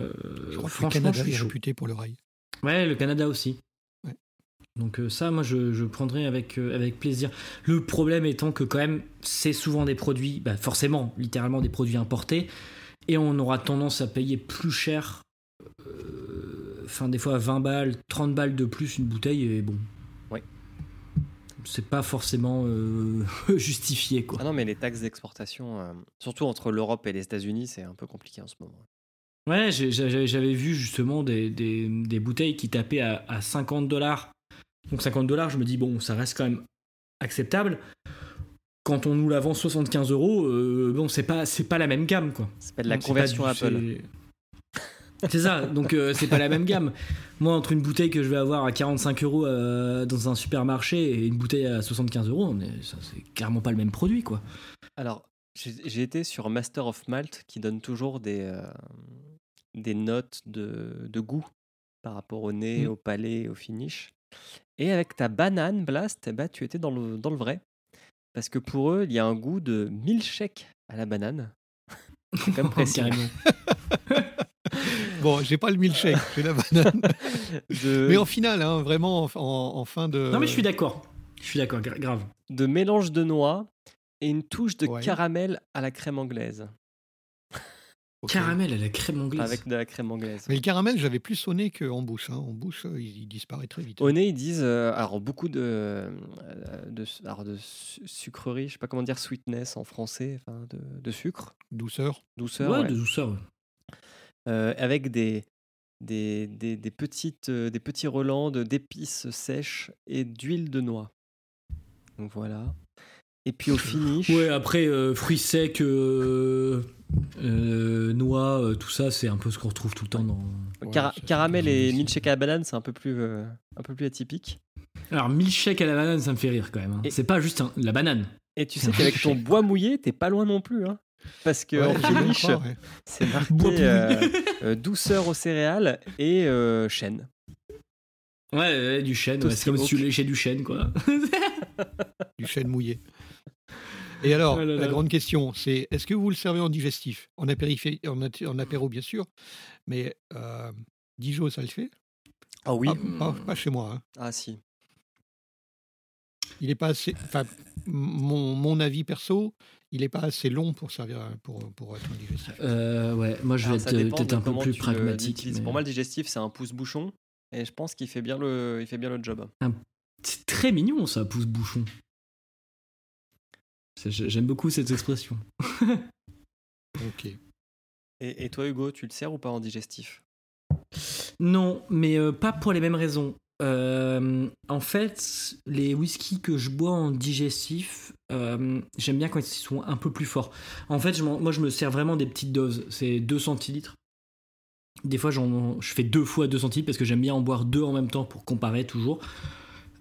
Euh, Je crois que le franchement, Canada je suis est chaud. réputé pour le rail. Ouais, le Canada aussi. Ouais. Donc euh, ça, moi, je, je prendrai avec, euh, avec plaisir. Le problème étant que quand même, c'est souvent des produits, bah, forcément, littéralement des produits importés, et on aura tendance à payer plus cher, euh, enfin des fois 20 balles, 30 balles de plus une bouteille, et bon. Ouais. C'est pas forcément euh, (laughs) justifié, quoi. Ah non, mais les taxes d'exportation, euh, surtout entre l'Europe et les États-Unis, c'est un peu compliqué en ce moment. Ouais, j'avais vu justement des, des- des bouteilles qui tapaient à, à 50 dollars. Donc 50 dollars, je me dis, bon, ça reste quand même acceptable. Quand on nous la vend 75 euros, euh, bon, c'est pas, c'est pas la même gamme, quoi. Ça s'appelle la Donc, c'est conversion pas du- Apple. c'est- C'est ça, donc euh, c'est pas la même gamme. Moi, entre une bouteille que je vais avoir à 45 euros euh, dans un supermarché et une bouteille à 75 euros, c'est clairement pas le même produit, quoi. Alors, j'ai été sur Master of Malt qui donne toujours des, euh, des notes de, de goût par rapport au nez, Mm. au palais, au finish. Et avec ta banane, Blast, ben, tu étais dans le, dans le vrai. Parce que pour eux, il y a un goût de milkshake à la banane. (laughs) C'est quand même précis. (laughs) Bon, j'ai pas le milkshake, j'ai la banane. (laughs) De, Mais en finale, hein, vraiment, en, en- en fin de. Non, mais je suis d'accord. Je suis d'accord, gra- grave. de mélange de noix et une touche de Ouais. caramel à la crème anglaise. Caramel à la crème anglaise. Avec de la crème anglaise. Mais le caramel, j'avais plus sonné qu'en bouche. hein. En bouche, euh, il, il disparaît très vite. Au nez, ils disent euh, alors beaucoup de, euh, de, alors de su- sucrerie, je sais pas comment dire sweetness en français, enfin de, de sucre, Douceur. douceur, ouais, ouais. de douceur. ouais. Euh, avec des, des, des, des petites, euh, des petits relents d'épices sèches et d'huile de noix. Donc voilà. Et puis au finish, Ouais, après, euh, fruits secs, euh, euh, noix, euh, tout ça, c'est un peu ce qu'on retrouve tout le temps dans. Ouais, caramel et milkshake à la banane, c'est un peu plus, euh, un peu plus atypique. Alors, milkshake à la banane, ça me fait rire quand même. hein. Et- C'est pas juste un- la banane. Et tu sais qu'avec ton bois mouillé, t'es pas loin non plus, hein. Parce que Ouais, finish, ouais. c'est marqué euh, euh, douceur aux céréales et euh, chêne. Ouais, ouais, du chêne. c'est comme si tu léchais du chêne, quoi. (laughs) Du chêne mouillé. Et alors, là la grande question, c'est est-ce que vous le servez en digestif? En, apérifi- en, en apéro, bien sûr, mais euh, Dijon, ça le fait? Ah oui. pas, pas- pas chez moi. hein. Ah si. Il est pas assez. Enfin, mon, mon avis perso, il est pas assez long pour servir pour, pour être digestif. Euh, ouais, moi je vais Alors, être peut-être un peu plus pragmatique. mais- Pour moi, le digestif, c'est un pouce-bouchon. Et je pense qu'il fait bien le, il fait bien le job. C'est très mignon ça, pouce bouchon. C'est- J'aime beaucoup cette expression. (laughs) Ok. Et, et toi, Hugo, tu le sers ou pas en digestif? Non, mais euh, pas pour les mêmes raisons. Euh, en fait, les whiskies que je bois en digestif, euh, j'aime bien quand ils sont un peu plus forts. En fait, je moi, je me sers vraiment des petites doses. C'est 2 centilitres. Des fois, je fais deux fois 2 centilitres parce que j'aime bien en boire deux en même temps pour comparer toujours.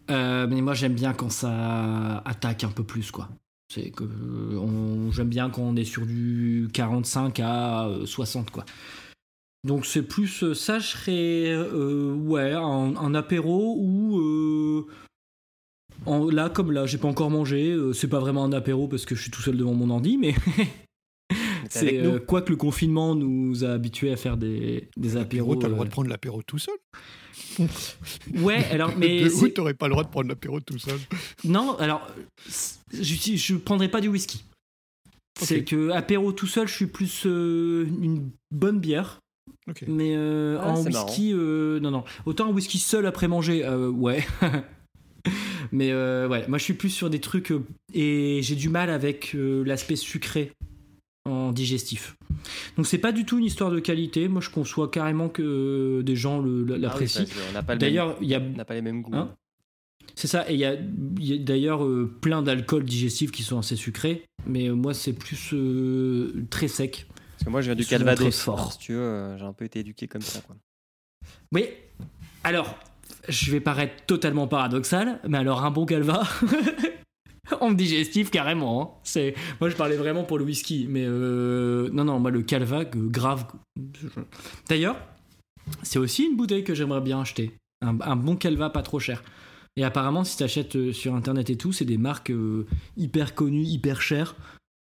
Euh, mais moi, j'aime bien quand ça attaque un peu plus, quoi. C'est que euh, j'aime bien quand on est sur du 45 à euh, 60, quoi. Donc c'est plus euh, ça, je serais euh, ouais un, apéro ou euh, là comme là j'ai pas encore mangé, euh, c'est pas vraiment un apéro parce que je suis tout seul devant mon ordi, mais (laughs) c'est euh, quoi que le confinement nous a habitués à faire des, des apéros. T'as le droit euh, de prendre l'apéro tout seul. (laughs) Ouais, alors (laughs) mais de t'aurais pas le droit de prendre l'apéro tout seul non, alors je, je prendrais pas du whisky. C'est que apéro tout seul, je suis plus euh, une bonne bière. Ok. Mais euh, Ah, en whisky, euh, non, non. Autant un whisky seul après manger, euh, ouais. (laughs) Mais euh, ouais, moi je suis plus sur des trucs euh, et j'ai du mal avec euh, l'aspect sucré en digestif. Donc c'est pas du tout une histoire de qualité. Moi je conçois carrément que euh, des gens Ah oui, l'apprécient. D'ailleurs, il y a on n'a pas les mêmes goûts. Hein c'est ça, et il y a, d'ailleurs euh, plein d'alcools digestifs qui sont assez sucrés, mais euh, moi c'est plus euh, très sec. Parce que moi, je viens du Souvent très Calvados. fort. Si tu veux, j'ai un peu été éduqué comme ça. Quoi. Oui, alors, je vais paraître totalement paradoxal, mais alors un bon calva (laughs) (laughs) en digestif carrément. hein. C'est, moi je parlais vraiment pour le whisky, mais euh, non non, moi le calva euh, grave. D'ailleurs, c'est aussi une bouteille que j'aimerais bien acheter, un, un bon calva pas trop cher. Et apparemment, si tu achètes sur internet et tout, c'est des marques euh, hyper connues, hyper chères.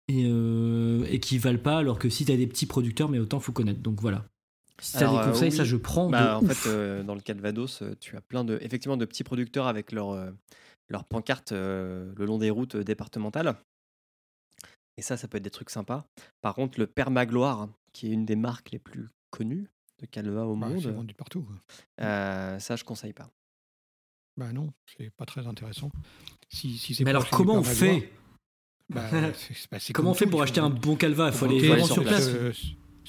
Et, euh, et qui valent pas, alors que si t'as des petits producteurs, mais autant faut connaître. Donc voilà. Si t'as des euh, conseils, oui. ça je prends. de Bah, en ouf. fait, euh, dans le Calvados, euh, tu as plein de, effectivement, de petits producteurs avec leur, euh, leur pancarte euh, le long des routes euh, départementales. Et ça, ça peut être des trucs sympas. Par contre, le Permagloire, qui est une des marques les plus connues de Calva au Bah, c'est monde, vendu partout. euh, ça, je conseille pas. Bah non, c'est pas très intéressant. Si, si c'est Mais alors chez (laughs) comment on fait bah, bah, Comment on fait tout, pour acheter un bon calva? Il faut aller, sur place.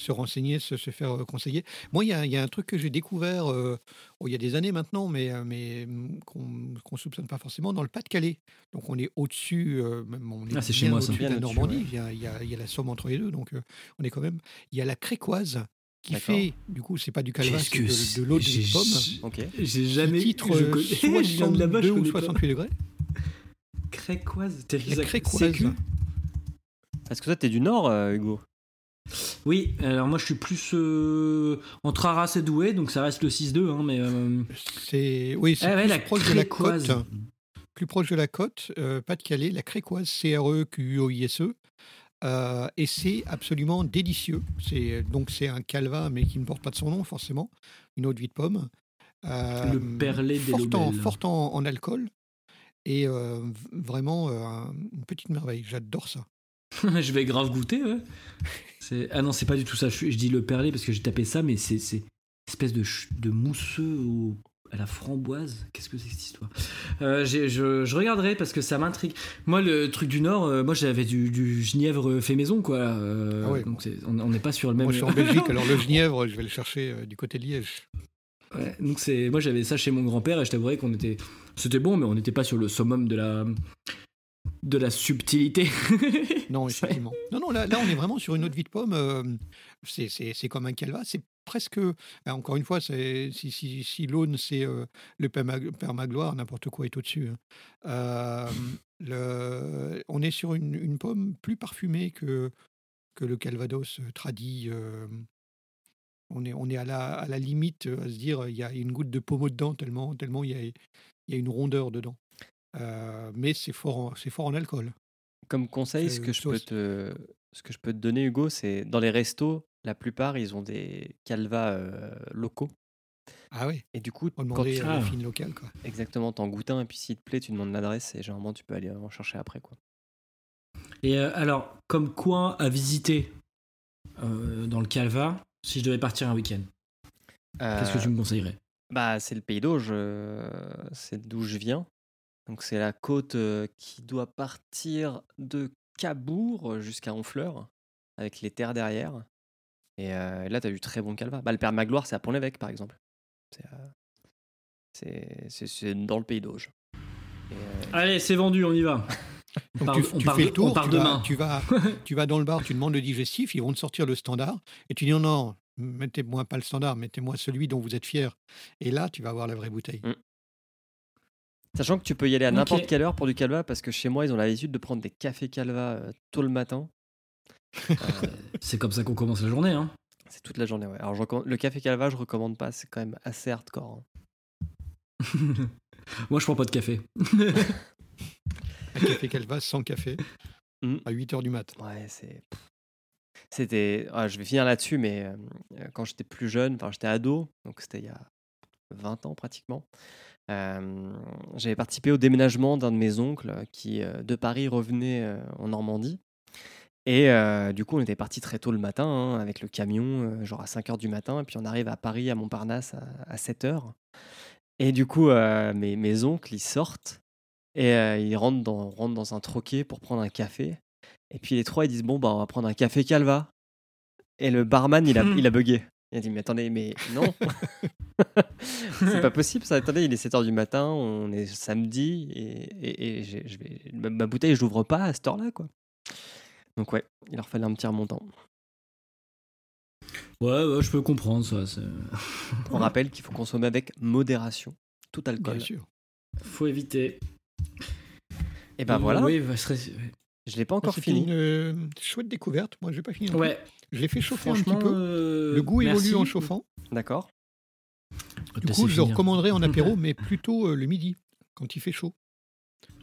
Se, se renseigner, se, se faire conseiller. Moi, il y, a- il y a un truc que j'ai découvert euh, oh, il y a des années maintenant, mais, mais hum, qu'on qu'on soupçonne pas forcément, dans le Pas-de-Calais. Donc on est au-dessus, euh, on est, Ah, chez moi, au-dessus de la Normandie. ouais. Il, y a, il y a- il y a la Somme entre les deux, donc euh, on est quand même. Il y a la Crécoise qui fait, du coup, c'est pas du Qu'est-ce c'est de, l'eau de J'ai- pomme. Ok. J'ai jamais. titre je connais- (laughs) je viens de là-bas, je 62 ou connais pas. 68 degrés. Crécoise, t'es La Crécoise. Parce que toi, t'es du Nord, euh, Hugo? Oui, alors moi je suis plus euh, entre Arras et Douai, donc ça reste le 6-2, hein, mais. euh, C'est oui, c'est ah ouais, plus proche de la côte. Plus proche de la côte, euh, Pas-de-Calais, la Crécoise, C-R-E-Q-U-O-I-S-E. Euh, et c'est absolument délicieux. C'est donc c'est un calva, mais qui ne porte pas de son nom forcément, une eau de vie de pomme. Le perlé des en, Lobel. forte en, en alcool et vraiment un- une petite merveille. J'adore ça. (laughs) je vais grave goûter, ouais. C'est- Ah non, c'est pas du tout ça. Je, je dis le perlé parce que j'ai tapé ça, mais c'est c'est une espèce de, ch- de mousseux au- à la framboise. Qu'est-ce que c'est cette histoire? Euh, j'ai- je, je regarderai parce que ça m'intrigue. Moi, le truc du Nord, euh, moi j'avais du, du genièvre fait maison, quoi. Euh, Ah ouais. donc c'est- on n'est pas sur le même. Moi, je suis en (laughs) Belgique, alors le genièvre, je vais le chercher du côté de Liège. Ouais, donc c'est moi j'avais ça chez mon grand-père et je t'avouerais qu'on était c'était bon mais on n'était pas sur le summum de la de la subtilité. (laughs) Non, effectivement. Non, non, là, là, on est vraiment sur une de vie de pomme. euh, c'est- comme un calva. C'est presque. ben, encore une fois, si, si, si l'aune, c'est euh, le perma- permagloire, n'importe quoi est au-dessus. hein. Euh, le- on est sur une, une pomme plus parfumée que, que le calvados tradit. on est, on est à, la, à la limite à se dire il y a une goutte de pommeau dedans, tellement, tellement il, y a, il y a une rondeur dedans. Euh, mais c'est fort, en- c'est fort en alcool. Comme conseil, ce que, je peux te, ce que je peux te donner, Hugo, c'est dans les restos, la plupart, ils ont des calvas euh, locaux. Ah oui, Et du coup, on quand tu, Ah. fine locale. Quoi. exactement, t'en goûtes un, et puis s'il te plaît, tu demandes l'adresse, et généralement, tu peux aller en chercher après. Quoi. Et euh, alors, comme coin à visiter euh, dans le Calva, si je devais partir un week-end, qu'est-ce que tu me conseillerais? Bah, c'est le pays d'Auge, euh, c'est d'où je viens. Donc, c'est la côte euh, qui doit partir de Cabourg jusqu'à Honfleur, avec les terres derrière. Et euh, là, tu as du très bon calva. Bah, le Père Magloire, c'est à Pont-l'Évêque, par exemple. C'est euh, dans le pays d'Auge. Euh, Allez, c'est vendu, on y va. (laughs) On Donc part, tu, on tu part fais le tour, on part tu, vas, demain. tu, vas, (laughs) tu vas dans le bar, tu demandes le digestif, ils vont te sortir le standard, et tu dis non, non, mettez-moi pas le standard, mettez-moi celui dont vous êtes fier. Et là, tu vas avoir la vraie bouteille. Mm. Sachant que tu peux y aller à n'importe quelle heure pour du calva, parce que chez moi, ils ont l'habitude de prendre des cafés calva euh, tôt le matin. (laughs) Euh, C'est comme ça qu'on commence la journée. Hein. c'est toute la journée, ouais. Alors, je le café calva, je recommande pas, c'est quand même assez hardcore. hein. (laughs) Moi, je prends pas de café. Un café Calva sans café, (laughs) Mm. à 8h du mat. Ouais, c'est. C'était. ah, je vais finir là-dessus, mais euh, quand j'étais plus jeune, enfin, j'étais ado, donc c'était il y a 20 ans pratiquement. Euh, J'avais participé au déménagement d'un de mes oncles qui, euh, de Paris, revenait euh, en Normandie. Et du coup, on était parti très tôt le matin hein, avec le camion, genre à 5 h du matin. Et puis on arrive à Paris, à Montparnasse, à, à 7 h. Et du coup, mes, mes oncles, ils sortent et ils rentrent dans, rentrent dans un troquet pour prendre un café. Et puis les trois, ils disent Bon, bah, on va prendre un café calva. Et le barman, il a, il a (laughs) bugué. Il a dit Mais attendez, mais non (laughs) C'est pas possible ça. Attendez, il est 7 h du matin, on est samedi, et, et, je vais, ma, ma bouteille, je l'ouvre pas à cette heure-là, quoi. Donc, ouais, il leur fallait un petit remontant. Ouais, ouais, je peux comprendre ça. (laughs) On rappelle qu'il faut consommer avec modération, tout Bien alcool. sûr. Faut éviter. Et ben voilà, Oui, bah, serait- je l'ai pas encore fini. une euh, chouette découverte. Moi, je vais pas finir. Ouais, Je l'ai fait chauffer un petit peu. euh, Le goût merci. évolue en chauffant. D'accord Du coup, je le recommanderais en (laughs) apéro, mais plutôt euh, le midi, quand il fait chaud.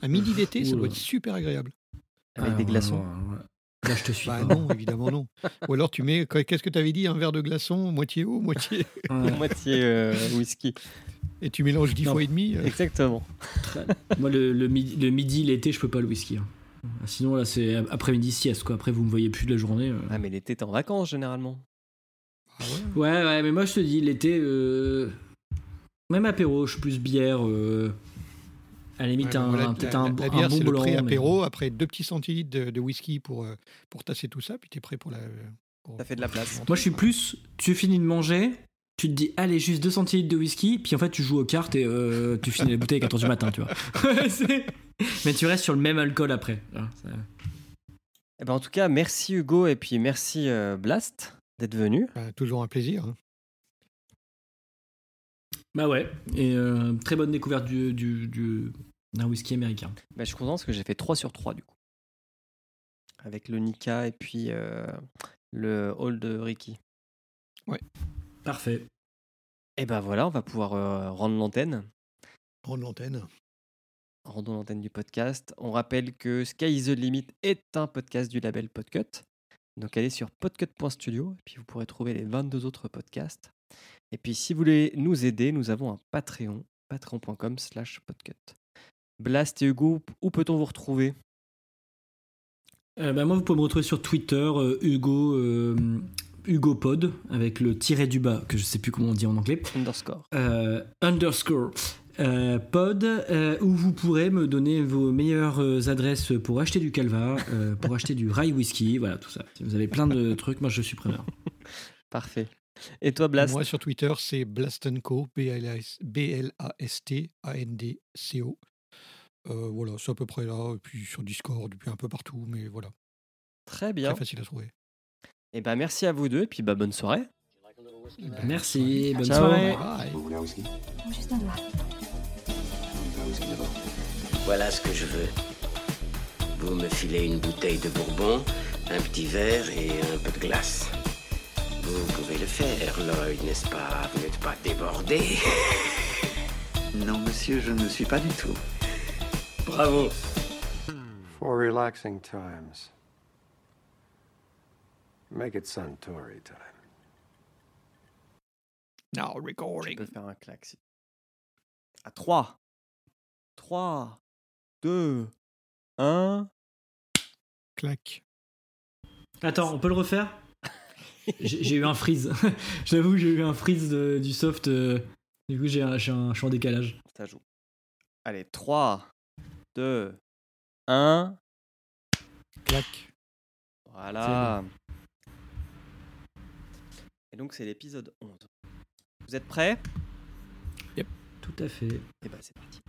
Un midi d'été, ça doit être super agréable. Avec Ah, des ouais, glaçons. Là, je te suis. Bah pas. non, évidemment non. Ou alors tu mets, qu'est-ce que tu avais dit, un verre de glaçon, moitié eau, moitié. (laughs) (laughs) Moitié euh, whisky. et tu mélanges dix Non. fois et demi. euh, Exactement. Moi, le, le midi, le midi, l'été, je peux pas le whisky. hein. Sinon, là, c'est après-midi sieste, quoi. Après, vous me voyez plus de la journée. euh. Ah, mais l'été, t'es en vacances généralement. ah ouais. Ouais, ouais, mais moi, je te dis, l'été, euh, même apéro, je suis plus bière. euh, À la limite, Ouais, un, voilà, un- la- peut-être la, un, la bon- un bière, bon le mais- pré-apéro. Après deux petits centilitres de, de whisky pour, euh, pour tasser tout ça, puis tu es prêt pour la. pour- Ça fait de la place. Moi, je suis plus. Tu finis de manger, tu te dis, allez, juste 2 centilitres de whisky, puis en fait, tu joues aux cartes et euh, tu finis la bouteille à 14 du matin, tu vois. (laughs) (laughs) (laughs) Mais tu restes sur le même alcool après. Ça- Eh ben, en tout cas, merci Hugo et puis merci euh, Blast d'être venu. Bah, toujours un plaisir. hein. Bah ouais, et euh, très bonne découverte du, du, du- d'un whisky américain. Bah, je suis content parce que j'ai fait 3 sur 3 du coup. Avec le Nika et puis euh, le Hall de Ricky. Parfait. Et ben voilà, on va pouvoir euh, rendre l'antenne. Rendre l'antenne. Rendons l'antenne du podcast. On rappelle que Sky is the Limit est un podcast du label Podcut. Donc allez sur podcut.studio et puis vous pourrez trouver les 22 autres podcasts. Et puis si vous voulez nous aider, nous avons un Patreon, patreon.com slash podcut. Blast et Hugo, où peut-on vous retrouver? Euh, bah, moi, vous pouvez me retrouver sur Twitter, euh, Hugo, euh, Hugo Pod, avec le tiret du bas, que je sais plus comment on dit en anglais. Underscore. euh, underscore euh, pod euh, où vous pourrez me donner vos meilleures euh, adresses pour acheter du calva, euh, pour acheter du rye whisky, voilà tout ça. Si vous avez plein de (laughs) trucs, moi je suis preneur. Parfait. Et toi, Blast Moi, sur Twitter, c'est Blastenco, B-L-A-S-T-A-N-D-C-O. Euh, voilà, c'est à peu près là. Et puis sur Discord, et puis un peu partout. Mais voilà, Très bien. très facile à trouver. Et ben merci à vous deux et puis bah, bonne soirée. Merci, bonne Ciao. soirée. Bye. Vous voulez un whisky? Juste un doigt. Voilà ce que je veux. Vous me filez une bouteille de bourbon, un petit verre et un peu de glace. Vous pouvez le faire, Lloyd, n'est-ce pas? Vous n'êtes pas débordé (laughs) Non, monsieur, je ne suis pas du tout. Bravo For relaxing times. Make it Suntory time. Now recording. peux faire un claque. À 3. 3, 2, 1. Clac. Attends, on peut le refaire? (laughs) J'ai eu un freeze. (laughs) J'avoue, j'ai eu un freeze de- du soft. euh, du coup, j'ai un, j'ai un- en décalage. Ça joue. Allez, 3, 2, 1. Clac. Voilà. Et donc, c'est l'épisode 11. Vous êtes prêts? Tout à fait. Et ben, c'est parti.